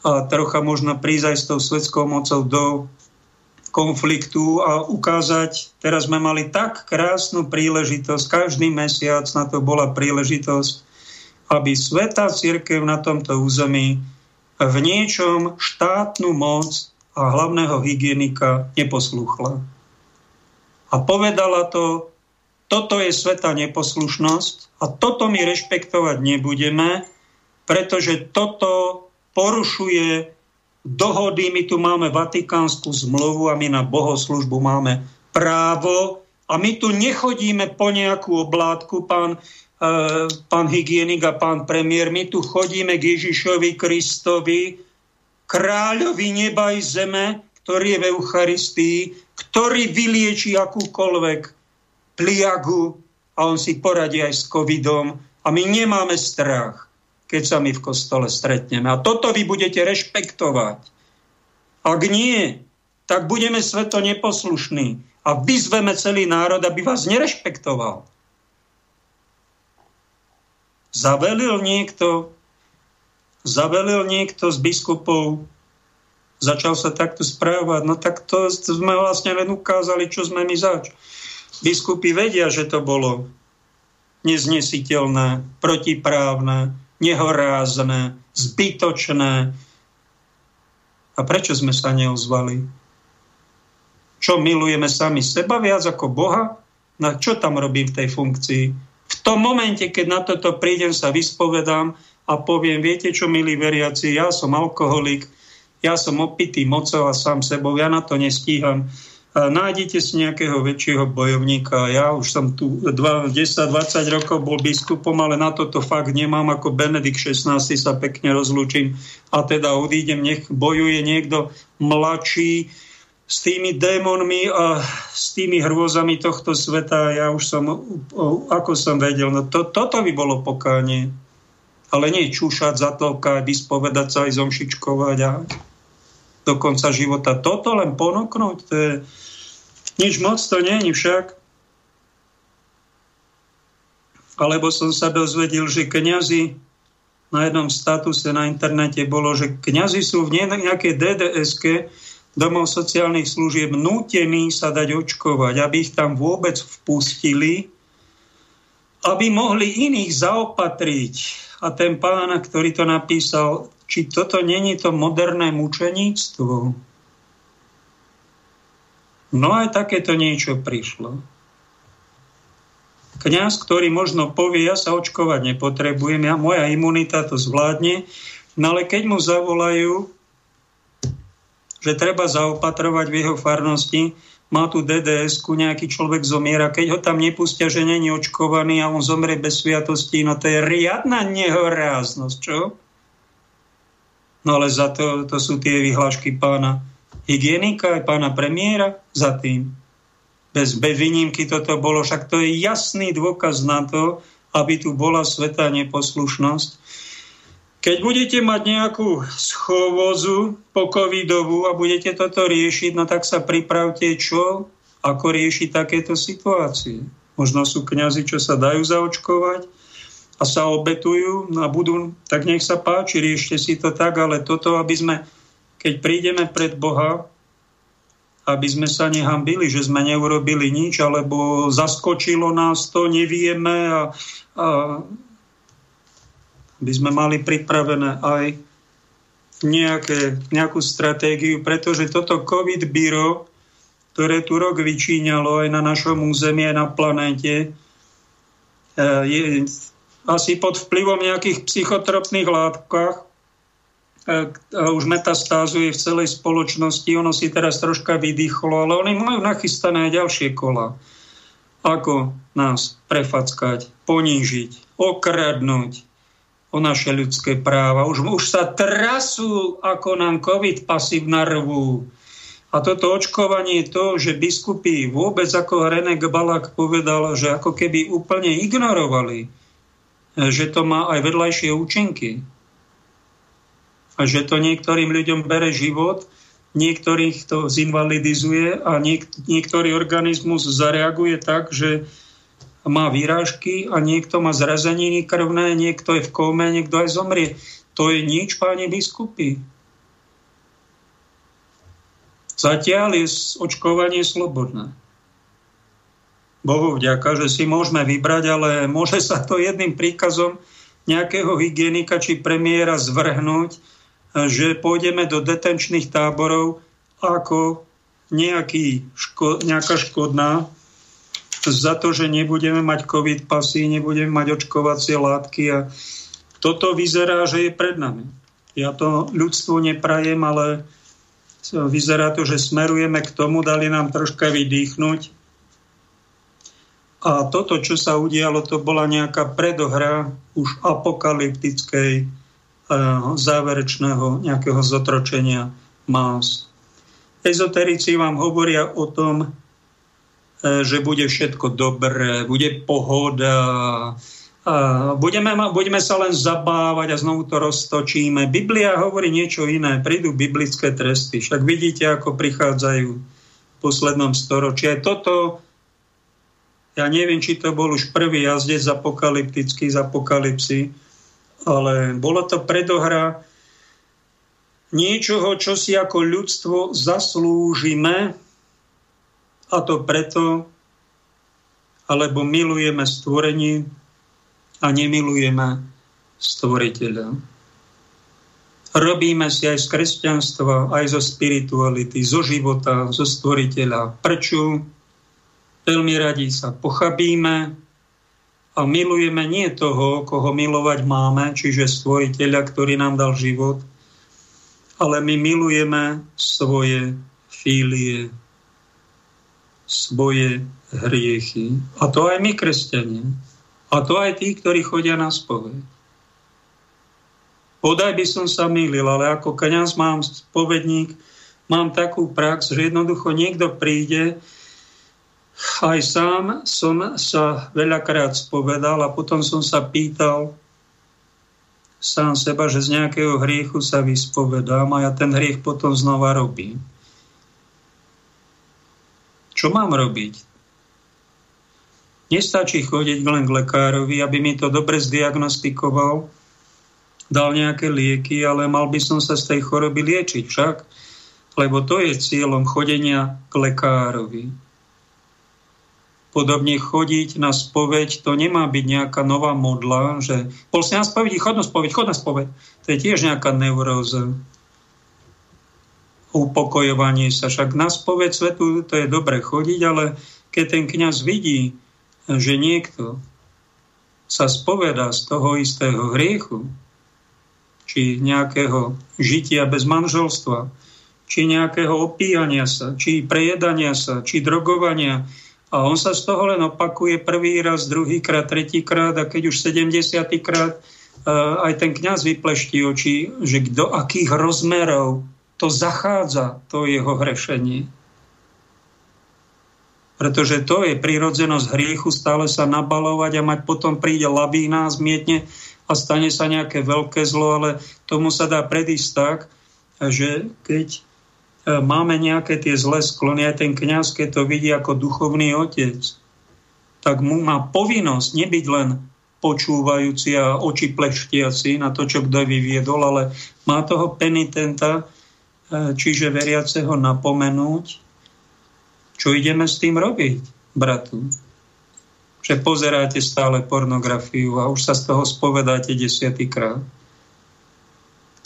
[SPEAKER 1] a trocha možno prísť aj s tou svetskou mocou do konfliktu a ukázať, teraz sme mali tak krásnu príležitosť, každý mesiac na to bola príležitosť, aby Svetá církev na tomto území v niečom štátnu moc a hlavného hygienika neposlúchla. A povedala to, toto je sveta neposlušnosť a toto my rešpektovať nebudeme, pretože toto porušuje dohody, my tu máme Vatikánsku zmluvu a my na bohoslužbu máme právo a my tu nechodíme po nejakú oblátku, pán, e, pán hygienik a pán premiér, my tu chodíme k Ježišovi Kristovi, kráľovi neba i zeme, ktorý je v Eucharistii, ktorý vylieči akúkoľvek pliagu a on si poradí aj s covidom a my nemáme strach keď sa my v kostole stretneme. A toto vy budete rešpektovať. Ak nie, tak budeme sveto neposlušní a vyzveme celý národ, aby vás nerešpektoval. Zavelil niekto, zavelil niekto z biskupov, začal sa takto správať, no tak to sme vlastne len ukázali, čo sme my zač. Biskupy vedia, že to bolo neznesiteľné, protiprávne, nehorázne, zbytočné. A prečo sme sa neozvali? Čo milujeme sami seba viac ako Boha? Na čo tam robím v tej funkcii? V tom momente, keď na toto prídem, sa vyspovedám a poviem, viete čo, milí veriaci, ja som alkoholik, ja som opitý mocou a sám sebou, ja na to nestíham nájdete si nejakého väčšieho bojovníka. Ja už som tu 10-20 rokov bol biskupom, ale na toto fakt nemám. Ako Benedikt 16 sa pekne rozlúčim a teda odídem, nech bojuje niekto mladší s tými démonmi a s tými hrôzami tohto sveta. Ja už som, ako som vedel, no to, toto by bolo pokánie. Ale nie čúšať, zatlkať, vyspovedať sa aj zomšičkovať a do konca života. Toto len ponúknuť, to je nič moc, to je však. Alebo som sa dozvedel, že kňazi na jednom statuse na internete bolo, že kňazi sú v nejakej dds domov sociálnych služieb nútení sa dať očkovať, aby ich tam vôbec vpustili, aby mohli iných zaopatriť. A ten pán, ktorý to napísal, či toto není to moderné mučeníctvo. No aj takéto niečo prišlo. Kňaz, ktorý možno povie, ja sa očkovať nepotrebujem, ja, moja imunita to zvládne, no ale keď mu zavolajú, že treba zaopatrovať v jeho farnosti, má tu dds nejaký človek zomiera, keď ho tam nepustia, že není očkovaný a on zomrie bez sviatosti, no to je riadna nehoráznosť, čo? No ale za to, to sú tie vyhlášky pána hygienika aj pána premiéra za tým. Bez, bez výnimky toto bolo, však to je jasný dôkaz na to, aby tu bola svetá neposlušnosť. Keď budete mať nejakú schovozu po covidovú a budete toto riešiť, no tak sa pripravte, čo, ako riešiť takéto situácie. Možno sú kňazi, čo sa dajú zaočkovať, a sa obetujú a budú, tak nech sa páči, riešte si to tak, ale toto, aby sme, keď prídeme pred Boha, aby sme sa nehambili, že sme neurobili nič, alebo zaskočilo nás to, nevieme a, a by sme mali pripravené aj nejaké, nejakú stratégiu, pretože toto COVID byro, ktoré tu rok vyčíňalo aj na našom území, aj na planéte, e, je asi pod vplyvom nejakých psychotropných látkach, už metastázuje v celej spoločnosti, ono si teraz troška vydýchlo, ale oni majú nachystané ďalšie kola. Ako nás prefackať, ponížiť, okradnúť, o naše ľudské práva. Už, už sa trasú, ako nám COVID pasiv narvú. A toto očkovanie je to, že biskupy vôbec, ako René Balak povedal, že ako keby úplne ignorovali, že to má aj vedľajšie účinky. A že to niektorým ľuďom bere život, niektorých to zinvalidizuje a niek- niektorý organizmus zareaguje tak, že má výrážky a niekto má zrazeniny krvné, niekto je v kóme, niekto aj zomrie. To je nič, páni biskupy. Zatiaľ je očkovanie slobodné. Bohu vďaka, že si môžeme vybrať, ale môže sa to jedným príkazom nejakého hygienika či premiéra zvrhnúť, že pôjdeme do detenčných táborov ako nejaký ško- nejaká škodná za to, že nebudeme mať covid pasy, nebudeme mať očkovacie látky a toto vyzerá, že je pred nami. Ja to ľudstvu neprajem, ale vyzerá to, že smerujeme k tomu, dali nám troška vydýchnuť. A toto, čo sa udialo, to bola nejaká predohra už apokalyptickej záverečného nejakého zotročenia más. Ezoterici vám hovoria o tom, E, že bude všetko dobré, bude pohoda, budeme, budeme sa len zabávať a znovu to roztočíme. Biblia hovorí niečo iné. Prídu biblické tresty. Však vidíte, ako prichádzajú v poslednom storočí. Aj toto, ja neviem, či to bol už prvý jazdec apokalyptický z apokalypsy, ale bolo to predohra niečoho, čo si ako ľudstvo zaslúžime, a to preto, alebo milujeme stvorenie a nemilujeme stvoriteľa. Robíme si aj z kresťanstva, aj zo spirituality, zo života, zo stvoriteľa. Prečo? Veľmi radi sa pochabíme a milujeme nie toho, koho milovať máme, čiže stvoriteľa, ktorý nám dal život, ale my milujeme svoje fílie, svoje hriechy. A to aj my, kresťania. A to aj tí, ktorí chodia na spoveď. Podaj by som sa mýlil, ale ako kňaz mám spovedník, mám takú prax, že jednoducho niekto príde, aj sám som sa veľakrát spovedal a potom som sa pýtal sám seba, že z nejakého hriechu sa vyspovedám a ja ten hriech potom znova robím. Čo mám robiť? Nestačí chodiť len k lekárovi, aby mi to dobre zdiagnostikoval, dal nejaké lieky, ale mal by som sa z tej choroby liečiť však, lebo to je cieľom chodenia k lekárovi. Podobne chodiť na spoveď, to nemá byť nejaká nová modla, že bol si na spovedi, chod na spoveď, chod na spoveď. To je tiež nejaká neuróza upokojovanie sa. Však na spoveď svetu to je dobre chodiť, ale keď ten kňaz vidí, že niekto sa spoveda z toho istého hriechu, či nejakého žitia bez manželstva, či nejakého opíjania sa, či prejedania sa, či drogovania. A on sa z toho len opakuje prvý raz, druhý krát, tretí krát a keď už 70 krát uh, aj ten kňaz vypleští oči, že do akých rozmerov to zachádza, to jeho hrešenie. Pretože to je prirodzenosť hriechu stále sa nabalovať a mať potom príde lavína, zmietne a stane sa nejaké veľké zlo, ale tomu sa dá predísť tak, že keď e, máme nejaké tie zlé sklony, aj ten kňaz, keď to vidí ako duchovný otec, tak mu má povinnosť nebyť len počúvajúci a oči pleštiaci na to, čo kto vyviedol, ale má toho penitenta, e, čiže veriaceho napomenúť, čo ideme s tým robiť, bratu. Že pozeráte stále pornografiu a už sa z toho spovedáte desiatýkrát.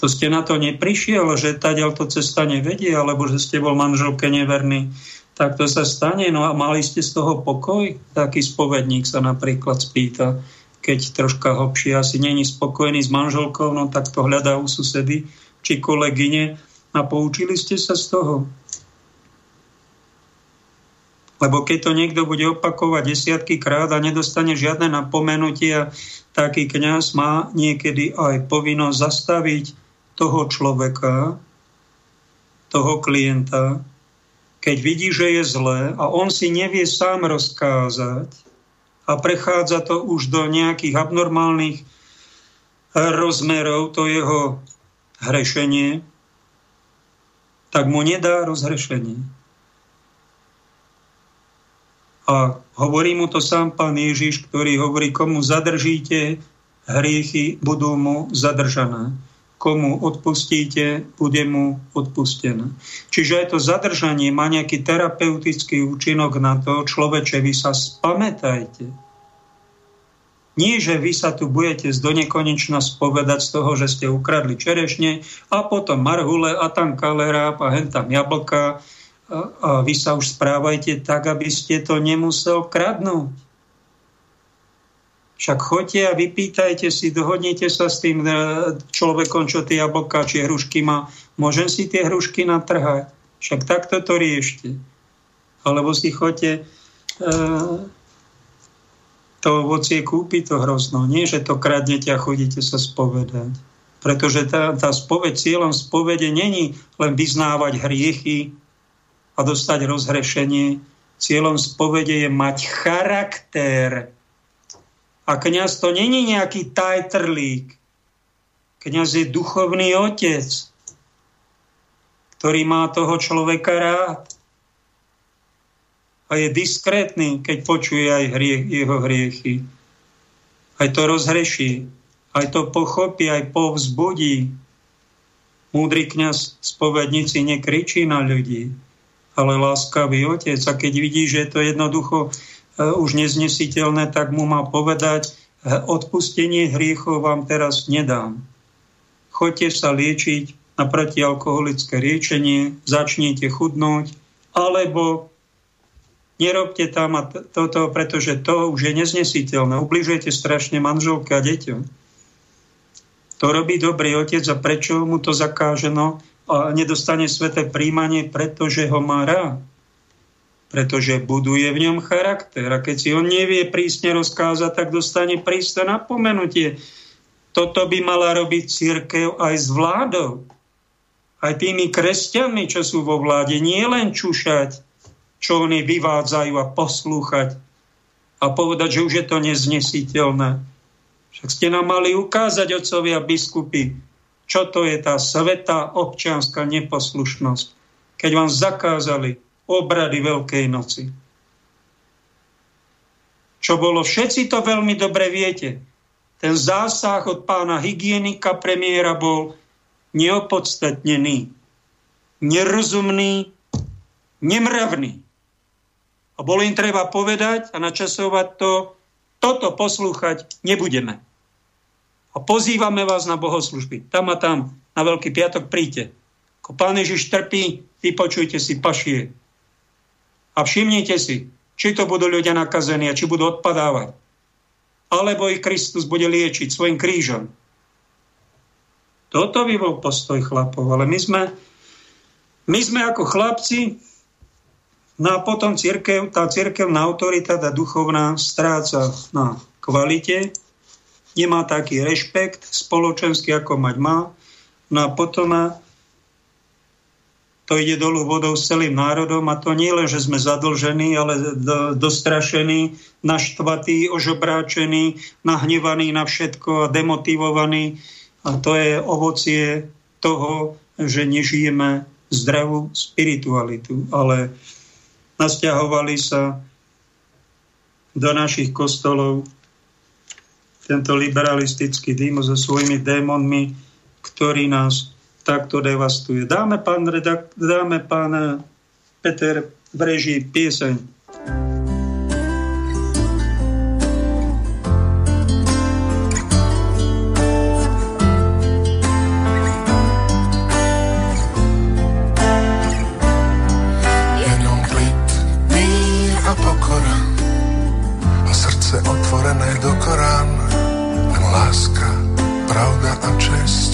[SPEAKER 1] To ste na to neprišiel, že taďal to cesta nevedie, alebo že ste bol manželke neverný tak to sa stane. No a mali ste z toho pokoj? Taký spovedník sa napríklad spýta, keď troška hlbšie asi není spokojný s manželkou, no tak to hľadá u susedy či kolegyne a poučili ste sa z toho. Lebo keď to niekto bude opakovať desiatky krát a nedostane žiadne napomenutie, taký kňaz má niekedy aj povinnosť zastaviť toho človeka, toho klienta, keď vidí, že je zlé a on si nevie sám rozkázať a prechádza to už do nejakých abnormálnych rozmerov, to jeho hrešenie, tak mu nedá rozhrešenie. A hovorí mu to sám pán Ježiš, ktorý hovorí, komu zadržíte hriechy, budú mu zadržané komu odpustíte, bude mu odpustené. Čiže to zadržanie má nejaký terapeutický účinok na to, človeče, vy sa spamätajte. Nie, že vy sa tu budete z donekonečna spovedať z toho, že ste ukradli čerešne a potom marhule a tam kaleráp a hen tam jablka a, a vy sa už správajte tak, aby ste to nemusel kradnúť. Však choďte a vypýtajte si, dohodnite sa s tým e, človekom, čo tie jablka či hrušky má. Môžem si tie hrušky natrhať. Však takto to riešte. Alebo si choďte e, to ovocie kúpiť to hrozno. Nie, že to kradnete a chodíte sa spovedať. Pretože tá, tá spoveď, cieľom spovede není len vyznávať hriechy a dostať rozhrešenie. Cieľom spovede je mať charakter a kňaz to není nejaký tajtrlík. Kňaz je duchovný otec, ktorý má toho človeka rád. A je diskrétny, keď počuje aj hriech, jeho hriechy. Aj to rozhreší, aj to pochopí, aj povzbudí. Múdry kňaz spovednici nekričí na ľudí, ale láskavý otec. A keď vidí, že je to jednoducho už neznesiteľné, tak mu má povedať, e, odpustenie hriechov vám teraz nedám. Choďte sa liečiť na protialkoholické liečenie, začnite chudnúť, alebo nerobte tam toto, pretože to už je neznesiteľné. Ubližujete strašne manželke a deťom. To robí dobrý otec a prečo mu to zakáženo a nedostane sveté príjmanie, pretože ho má rád pretože buduje v ňom charakter. A keď si on nevie prísne rozkázať, tak dostane prísne napomenutie. Toto by mala robiť církev aj s vládou. Aj tými kresťanmi, čo sú vo vláde. Nie len čušať, čo oni vyvádzajú a poslúchať a povedať, že už je to neznesiteľné. Však ste nám mali ukázať, otcovia biskupy, čo to je tá svetá občianská neposlušnosť. Keď vám zakázali obrady Veľkej noci. Čo bolo, všetci to veľmi dobre viete. Ten zásah od pána hygienika premiéra bol neopodstatnený, nerozumný, nemravný. A bolo im treba povedať a načasovať to, toto poslúchať nebudeme. A pozývame vás na bohoslužby. Tam a tam, na Veľký piatok príďte. Ako pán Ježiš trpí, vypočujte si pašie. A všimnite si, či to budú ľudia nakazení a či budú odpadávať. Alebo ich Kristus bude liečiť svojim krížom. Toto by bol postoj chlapov, ale my sme, my sme ako chlapci, no a potom církev, tá církevná autorita, tá duchovná, stráca na kvalite, nemá taký rešpekt spoločenský, ako mať má, no a potom to ide dolu vodou s celým národom a to nie len, že sme zadlžení, ale dostrašení, naštvatí, ožobráčení, nahnevaní na všetko a demotivovaní. A to je ovocie toho, že nežijeme zdravú spiritualitu, ale nasťahovali sa do našich kostolov
[SPEAKER 4] tento liberalistický dým so svojimi démonmi, ktorí nás takto devastuje. Dáme pán, redak- dáme pán eh, Peter v režii pieseň. otvorené do Korán, len láska, pravda a čest.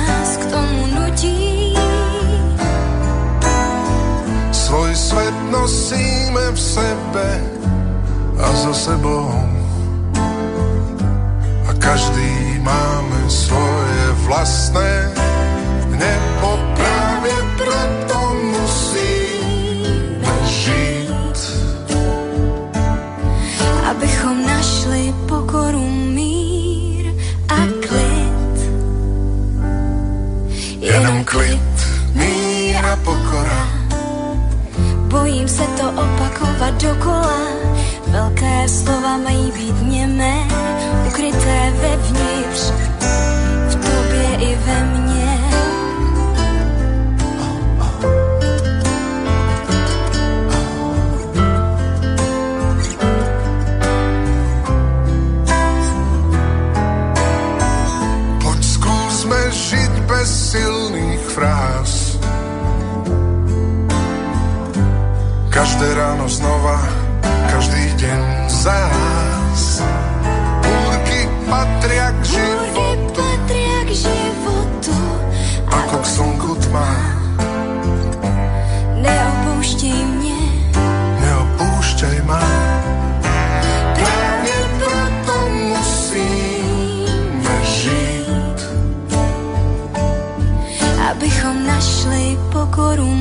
[SPEAKER 4] nosíme v sebe a za sebou. A každý máme svoje vlastné nepokoje
[SPEAKER 5] se to opakovat dokola. Velké slova mají být němé, ukryté vevnitř, v tobě i ve mně.
[SPEAKER 4] Pojď zkusme žít bez silných fráz Každé ráno znova, každý deň zás. Búrky patria k životu,
[SPEAKER 5] patria k životu ako k slnku
[SPEAKER 4] tma.
[SPEAKER 5] Neopúšťaj mne,
[SPEAKER 4] neopúšťaj ma. Práve preto musíme žiť,
[SPEAKER 5] abychom našli pokoru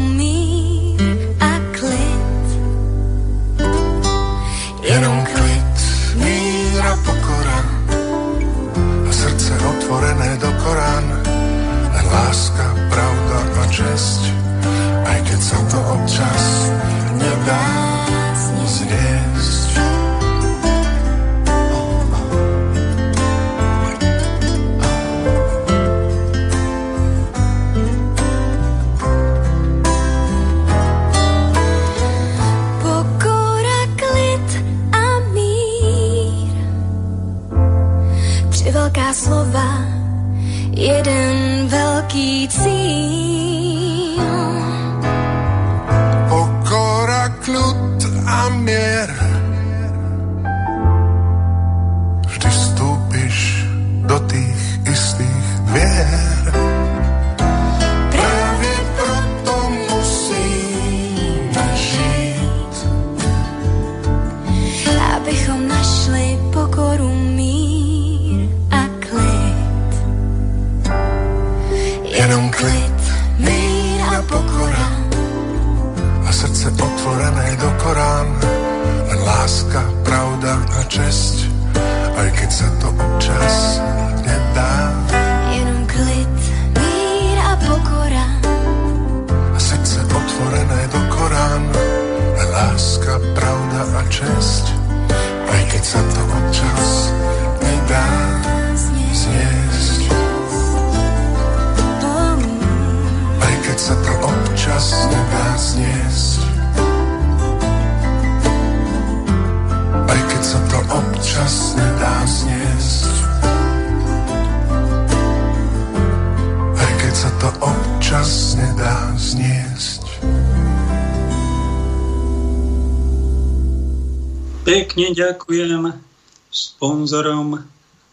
[SPEAKER 4] sponzorom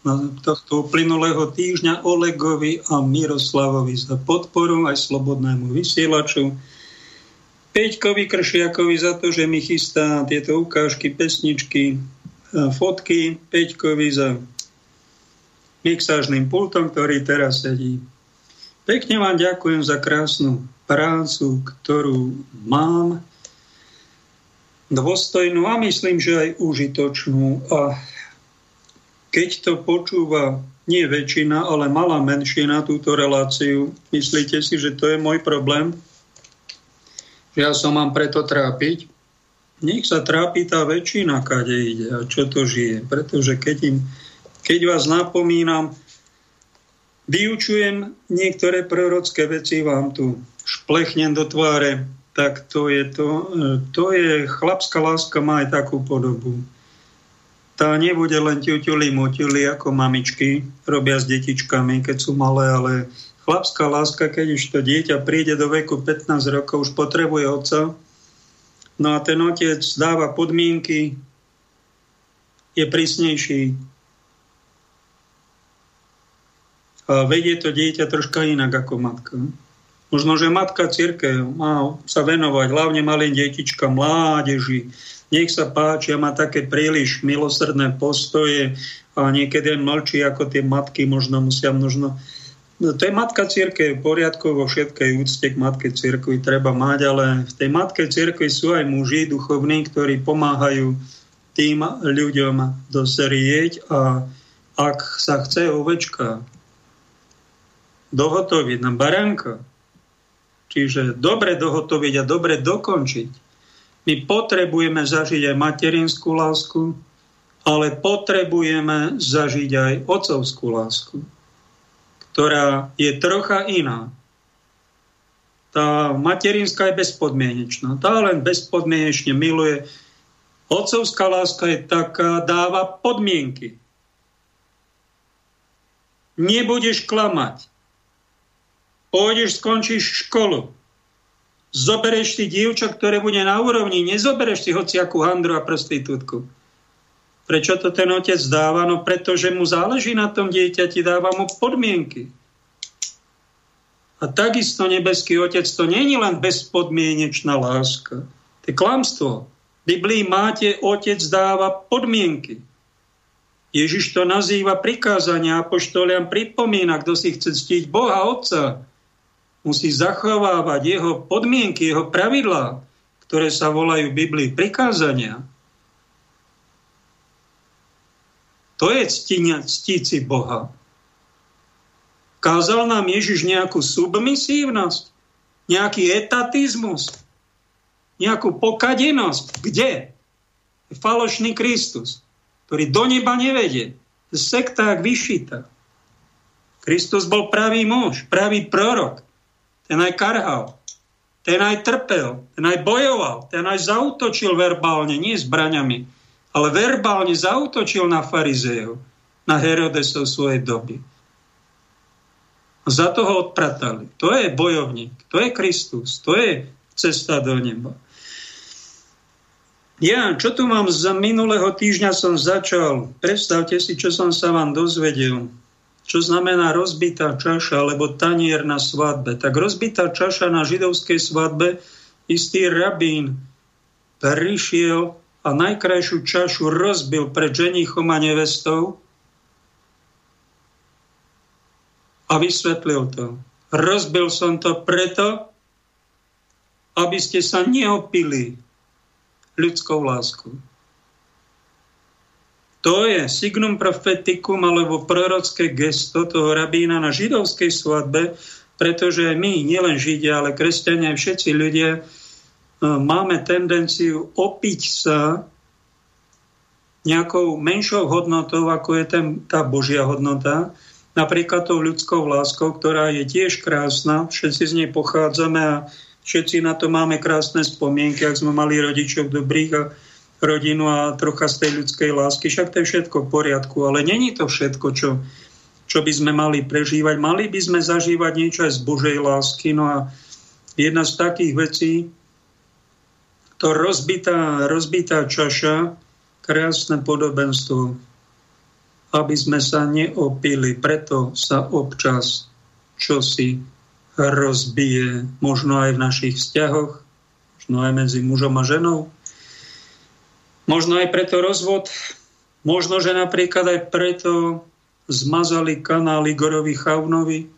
[SPEAKER 4] no, tohto plynulého týždňa Olegovi a Miroslavovi za podporu aj slobodnému vysielaču. Peťkovi Kršiakovi za to, že mi chystá tieto ukážky, pesničky, e, fotky. Peťkovi za mixážnym pultom, ktorý teraz sedí.
[SPEAKER 1] Pekne vám ďakujem za krásnu prácu, ktorú mám dôstojnú a myslím, že aj užitočnú. A keď to počúva nie väčšina, ale malá menšina túto reláciu, myslíte si, že to je môj problém? Že ja som mám preto trápiť? Nech sa trápi tá väčšina, kade ide a čo to žije. Pretože keď, im, keď vás napomínam, vyučujem niektoré prorocké veci, vám tu šplechnem do tváre, tak to je to. E, to je, chlapská láska má aj takú podobu. Tá nebude len ťuťuli muťuli ako mamičky robia s detičkami, keď sú malé, ale chlapská láska, keď už to dieťa príde do veku 15 rokov, už potrebuje otca, no a ten otec dáva podmienky, je prísnejší, a vedie to dieťa troška inak ako matka. Možno, že matka církev má sa venovať hlavne malým detičkám, mládeži. Nech sa páči a má také príliš milosrdné postoje a niekedy mlčí ako tie matky, možno musia možno... No, to je matka církev, poriadku vo všetkej úcte k matke církvi treba mať, ale v tej matke církvi sú aj muži duchovní, ktorí pomáhajú tým ľuďom dozrieť a ak sa chce ovečka dohotoviť na baránka, čiže dobre dohotoviť a dobre dokončiť, my potrebujeme zažiť aj materinskú lásku, ale potrebujeme zažiť aj otcovskú lásku, ktorá je trocha iná. Tá materinská je bezpodmienečná. Tá len bezpodmienečne miluje. Otcovská láska je taká, dáva podmienky. Nebudeš klamať pôjdeš, skončíš školu, zobereš si dievča, ktoré bude na úrovni, nezobereš si hociakú handru a prostitútku. Prečo to ten otec dáva? No pretože mu záleží na tom dieťati, dáva mu podmienky. A takisto nebeský otec, to není len bezpodmienečná láska. To je klamstvo. V Biblii máte, otec dáva podmienky. Ježiš to nazýva prikázania, apoštoliam pripomína, kto si chce ctiť Boha Otca, musí zachovávať jeho podmienky, jeho pravidlá, ktoré sa volajú v Biblii prikázania. To je ctiť si Boha. Kázal nám Ježiš nejakú submisívnosť, nejaký etatizmus, nejakú pokadenosť. Kde? Falošný Kristus, ktorý do neba nevedie. Sekták vyšita. Kristus bol pravý muž, pravý prorok ten aj karhal, ten aj trpel, ten aj bojoval, ten aj zautočil verbálne, nie zbraňami, ale verbálne zautočil na farizeov, na Herodesov svojej doby. A za toho odpratali. To je bojovník, to je Kristus, to je cesta do neba. Ja, čo tu mám z minulého týždňa som začal. Predstavte si, čo som sa vám dozvedel čo znamená rozbitá čaša alebo tanier na svadbe. Tak rozbitá čaša na židovskej svadbe, istý rabín prišiel a najkrajšiu čašu rozbil pred ženichom a nevestou a vysvetlil to. Rozbil som to preto, aby ste sa neopili ľudskou láskou. To je signum propheticum alebo prorocké gesto toho rabína na židovskej svadbe, pretože my, nielen Židia, ale kresťania, všetci ľudia, e, máme tendenciu opiť sa nejakou menšou hodnotou, ako je ten, tá Božia hodnota, napríklad tou ľudskou láskou, ktorá je tiež krásna, všetci z nej pochádzame a všetci na to máme krásne spomienky, ak sme mali rodičov dobrých a rodinu a trocha z tej ľudskej lásky. Však to je všetko v poriadku, ale není to všetko, čo, čo by sme mali prežívať. Mali by sme zažívať niečo aj z Božej lásky. No a jedna z takých vecí, to rozbitá, rozbitá čaša, krásne podobenstvo, aby sme sa neopili. Preto sa občas čosi rozbije, možno aj v našich vzťahoch, možno aj medzi mužom a ženou, Možno aj preto rozvod, možno, že napríklad aj preto zmazali kanál Igorovi Chavnovi,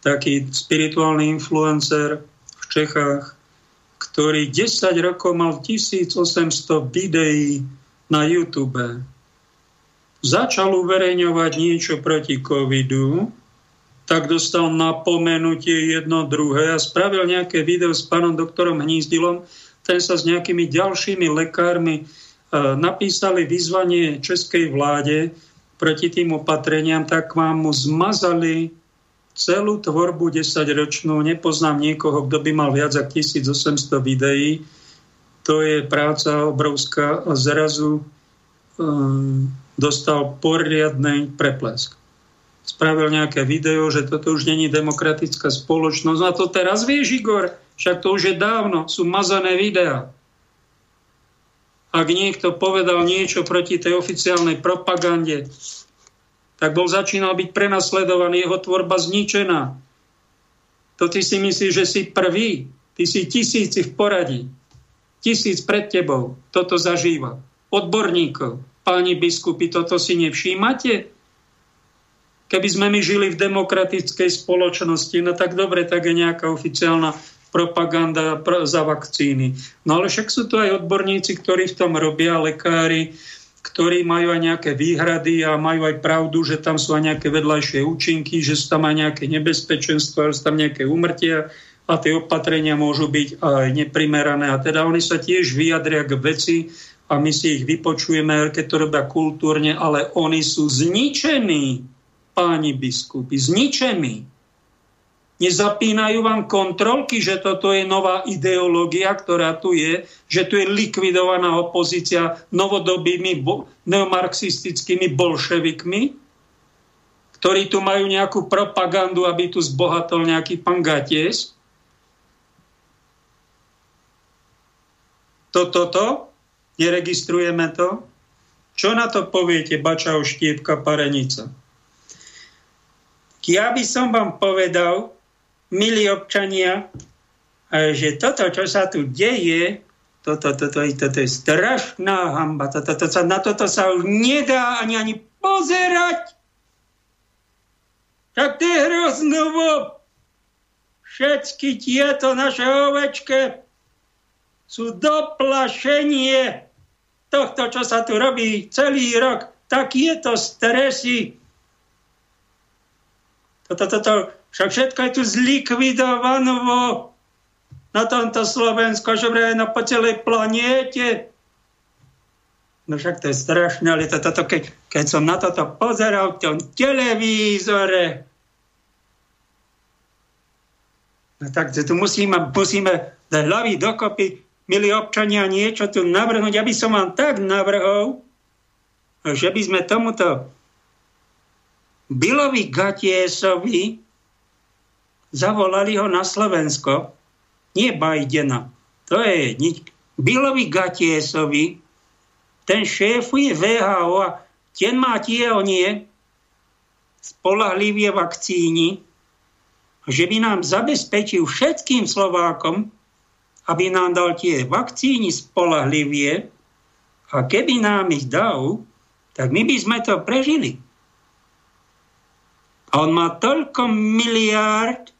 [SPEAKER 1] taký spirituálny influencer v Čechách, ktorý 10 rokov mal 1800 videí na YouTube. Začal uverejňovať niečo proti covidu, tak dostal napomenutie jedno druhé a spravil nejaké video s pánom doktorom Hnízdilom. Ten sa s nejakými ďalšími lekármi e, napísali vyzvanie českej vláde proti tým opatreniam, tak vám mu zmazali celú tvorbu 10-ročnú. Nepoznám niekoho, kto by mal viac ako 1800 videí. To je práca obrovská a zrazu um, dostal poriadný preplesk. Spravil nejaké video, že toto už není demokratická spoločnosť. A to teraz vieš, Igor, však to už je dávno, sú mazané videá. Ak niekto povedal niečo proti tej oficiálnej propagande, tak bol začínal byť prenasledovaný, jeho tvorba zničená. To ty si myslíš, že si prvý. Ty si tisíci v poradí. Tisíc pred tebou toto zažíva. Odborníkov, páni biskupy, toto si nevšímate? Keby sme my žili v demokratickej spoločnosti, no tak dobre, tak je nejaká oficiálna propaganda za vakcíny. No ale však sú to aj odborníci, ktorí v tom robia, lekári, ktorí majú aj nejaké výhrady a majú aj pravdu, že tam sú aj nejaké vedľajšie účinky, že sú tam aj nejaké nebezpečenstvo, že sú tam nejaké umrtia a tie opatrenia môžu byť aj neprimerané. A teda oni sa tiež vyjadria k veci a my si ich vypočujeme, keď to robia kultúrne, ale oni sú zničení, páni biskupy, zničení. Nezapínajú vám kontrolky, že toto je nová ideológia, ktorá tu je, že tu je likvidovaná opozícia novodobými neomarxistickými bolševikmi, ktorí tu majú nejakú propagandu, aby tu zbohatol nejaký pán Gaties. Toto, to, neregistrujeme to. Čo na to poviete, Bača Štiepka, Parenica? Ja by som vám povedal, milí občania, že toto, čo sa tu deje, toto, toto, toto je strašná hamba. Toto, toto, na toto sa už nedá ani, ani pozerať. Tak to je hroznovo. Všetky tieto naše ovečke sú doplašenie tohto, čo sa tu robí celý rok. Takieto stresy. Toto, toto, však všetko je tu zlikvidované na tomto Slovensku, že vraj na po celej planiete. No však to je strašné, ale to, to, keď, keď som na toto pozeral v tom televízore, no tak tu musíme, musíme dať hlavy dokopy, milí občania, niečo tu navrhnúť. Ja by som vám tak navrhol, že by sme tomuto Bilovi Gatiesovi zavolali ho na Slovensko, nie Bajdena, to je nič. Bilovi Gatiesovi, ten šéfuje VHO a ten má tie onie spolahlivie vakcíny, že by nám zabezpečil všetkým Slovákom, aby nám dal tie vakcíny spolahlivie a keby nám ich dal, tak my by sme to prežili. A on má toľko miliárd,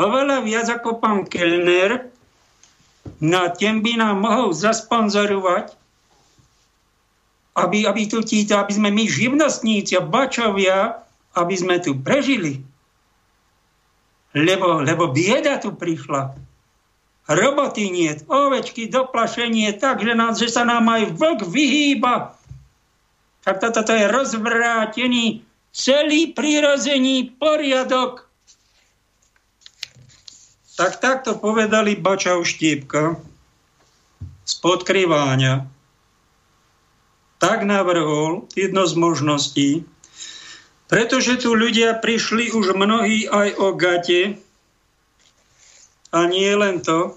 [SPEAKER 1] oveľa viac ako pán Kellner, na ten by nám mohol zasponzorovať, aby, aby, tu títo, aby sme my živnostníci a bačovia, aby sme tu prežili. Lebo, lebo bieda tu prišla. Roboty nie, ovečky, doplašenie, tak, že, nás, že sa nám aj vlk vyhýba. Tak toto to je rozvrátený celý prírozený poriadok tak takto povedali Bača Štiepka z podkryváňa. Tak navrhol jedno z možností, pretože tu ľudia prišli už mnohí aj o gate a nie len to,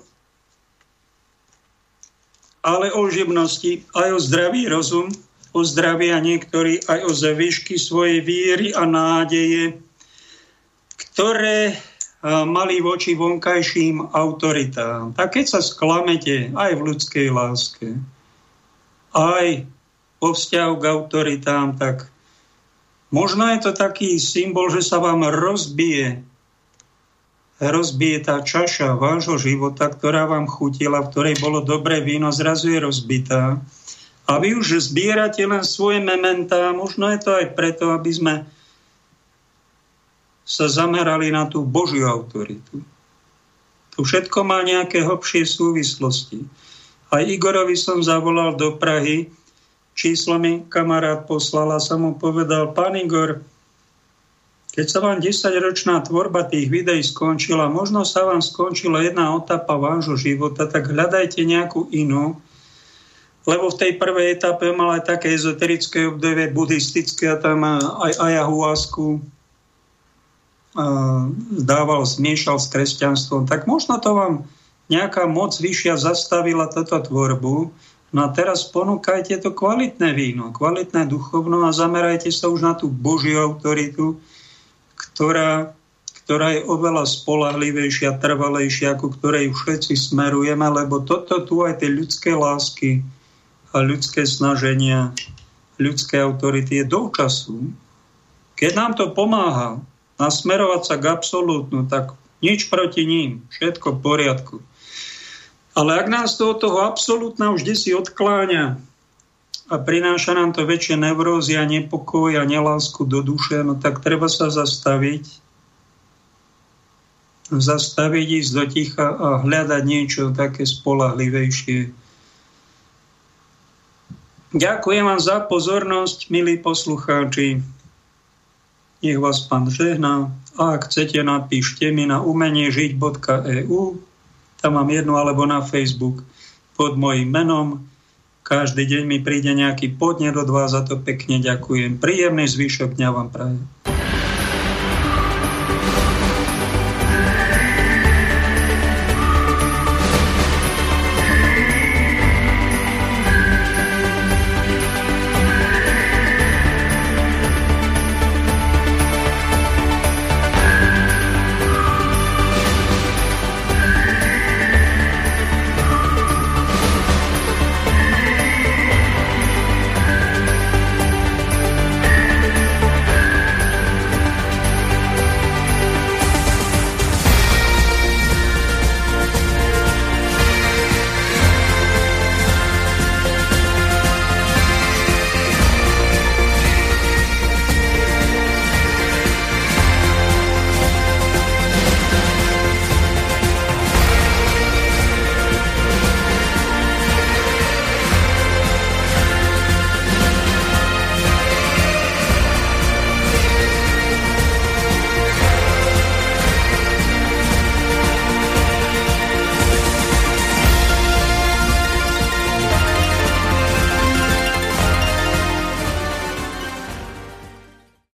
[SPEAKER 1] ale o živnosti, aj o zdravý rozum, o zdravie a niektorí aj o zvyšky svojej víry a nádeje, ktoré mali voči vonkajším autoritám. Tak keď sa sklamete aj v ľudskej láske, aj po vzťahu k autoritám, tak možno je to taký symbol, že sa vám rozbije rozbije tá čaša vášho života, ktorá vám chutila, v ktorej bolo dobré víno, zrazu je rozbitá. A vy už zbierate len svoje mementá, možno je to aj preto, aby sme sa zamerali na tú Božiu autoritu. To všetko má nejaké hlbšie súvislosti. Aj Igorovi som zavolal do Prahy, číslo mi kamarát poslal a som mu povedal, pán Igor, keď sa vám 10-ročná tvorba tých videí skončila, možno sa vám skončila jedna etapa vášho života, tak hľadajte nejakú inú, lebo v tej prvej etape mal aj také ezoterické obdobie buddhistické a tam aj ayahuasku dával, zmiešal s kresťanstvom, tak možno to vám nejaká moc vyššia zastavila túto tvorbu. No a teraz ponúkajte to kvalitné víno, kvalitné duchovno a zamerajte sa už na tú Božiu autoritu, ktorá, ktorá je oveľa spolahlivejšia, trvalejšia, ako ktorej všetci smerujeme, lebo toto tu aj tie ľudské lásky a ľudské snaženia, ľudské autority je do času. Keď nám to pomáha nasmerovať sa k absolútnu, tak nič proti ním, všetko v poriadku. Ale ak nás to toho absolútna už si odkláňa a prináša nám to väčšie nevrózy a nepokoj a nelásku do duše, no tak treba sa zastaviť, zastaviť, ísť do ticha a hľadať niečo také spolahlivejšie. Ďakujem vám za pozornosť, milí poslucháči. Nech vás pán žehná. A ak chcete, napíšte mi na umeniežiť.eu. Tam mám jednu alebo na Facebook pod mojim menom každý deň mi príde nejaký podnet od vás, za to pekne ďakujem. Príjemný zvyšok dňa vám prajem.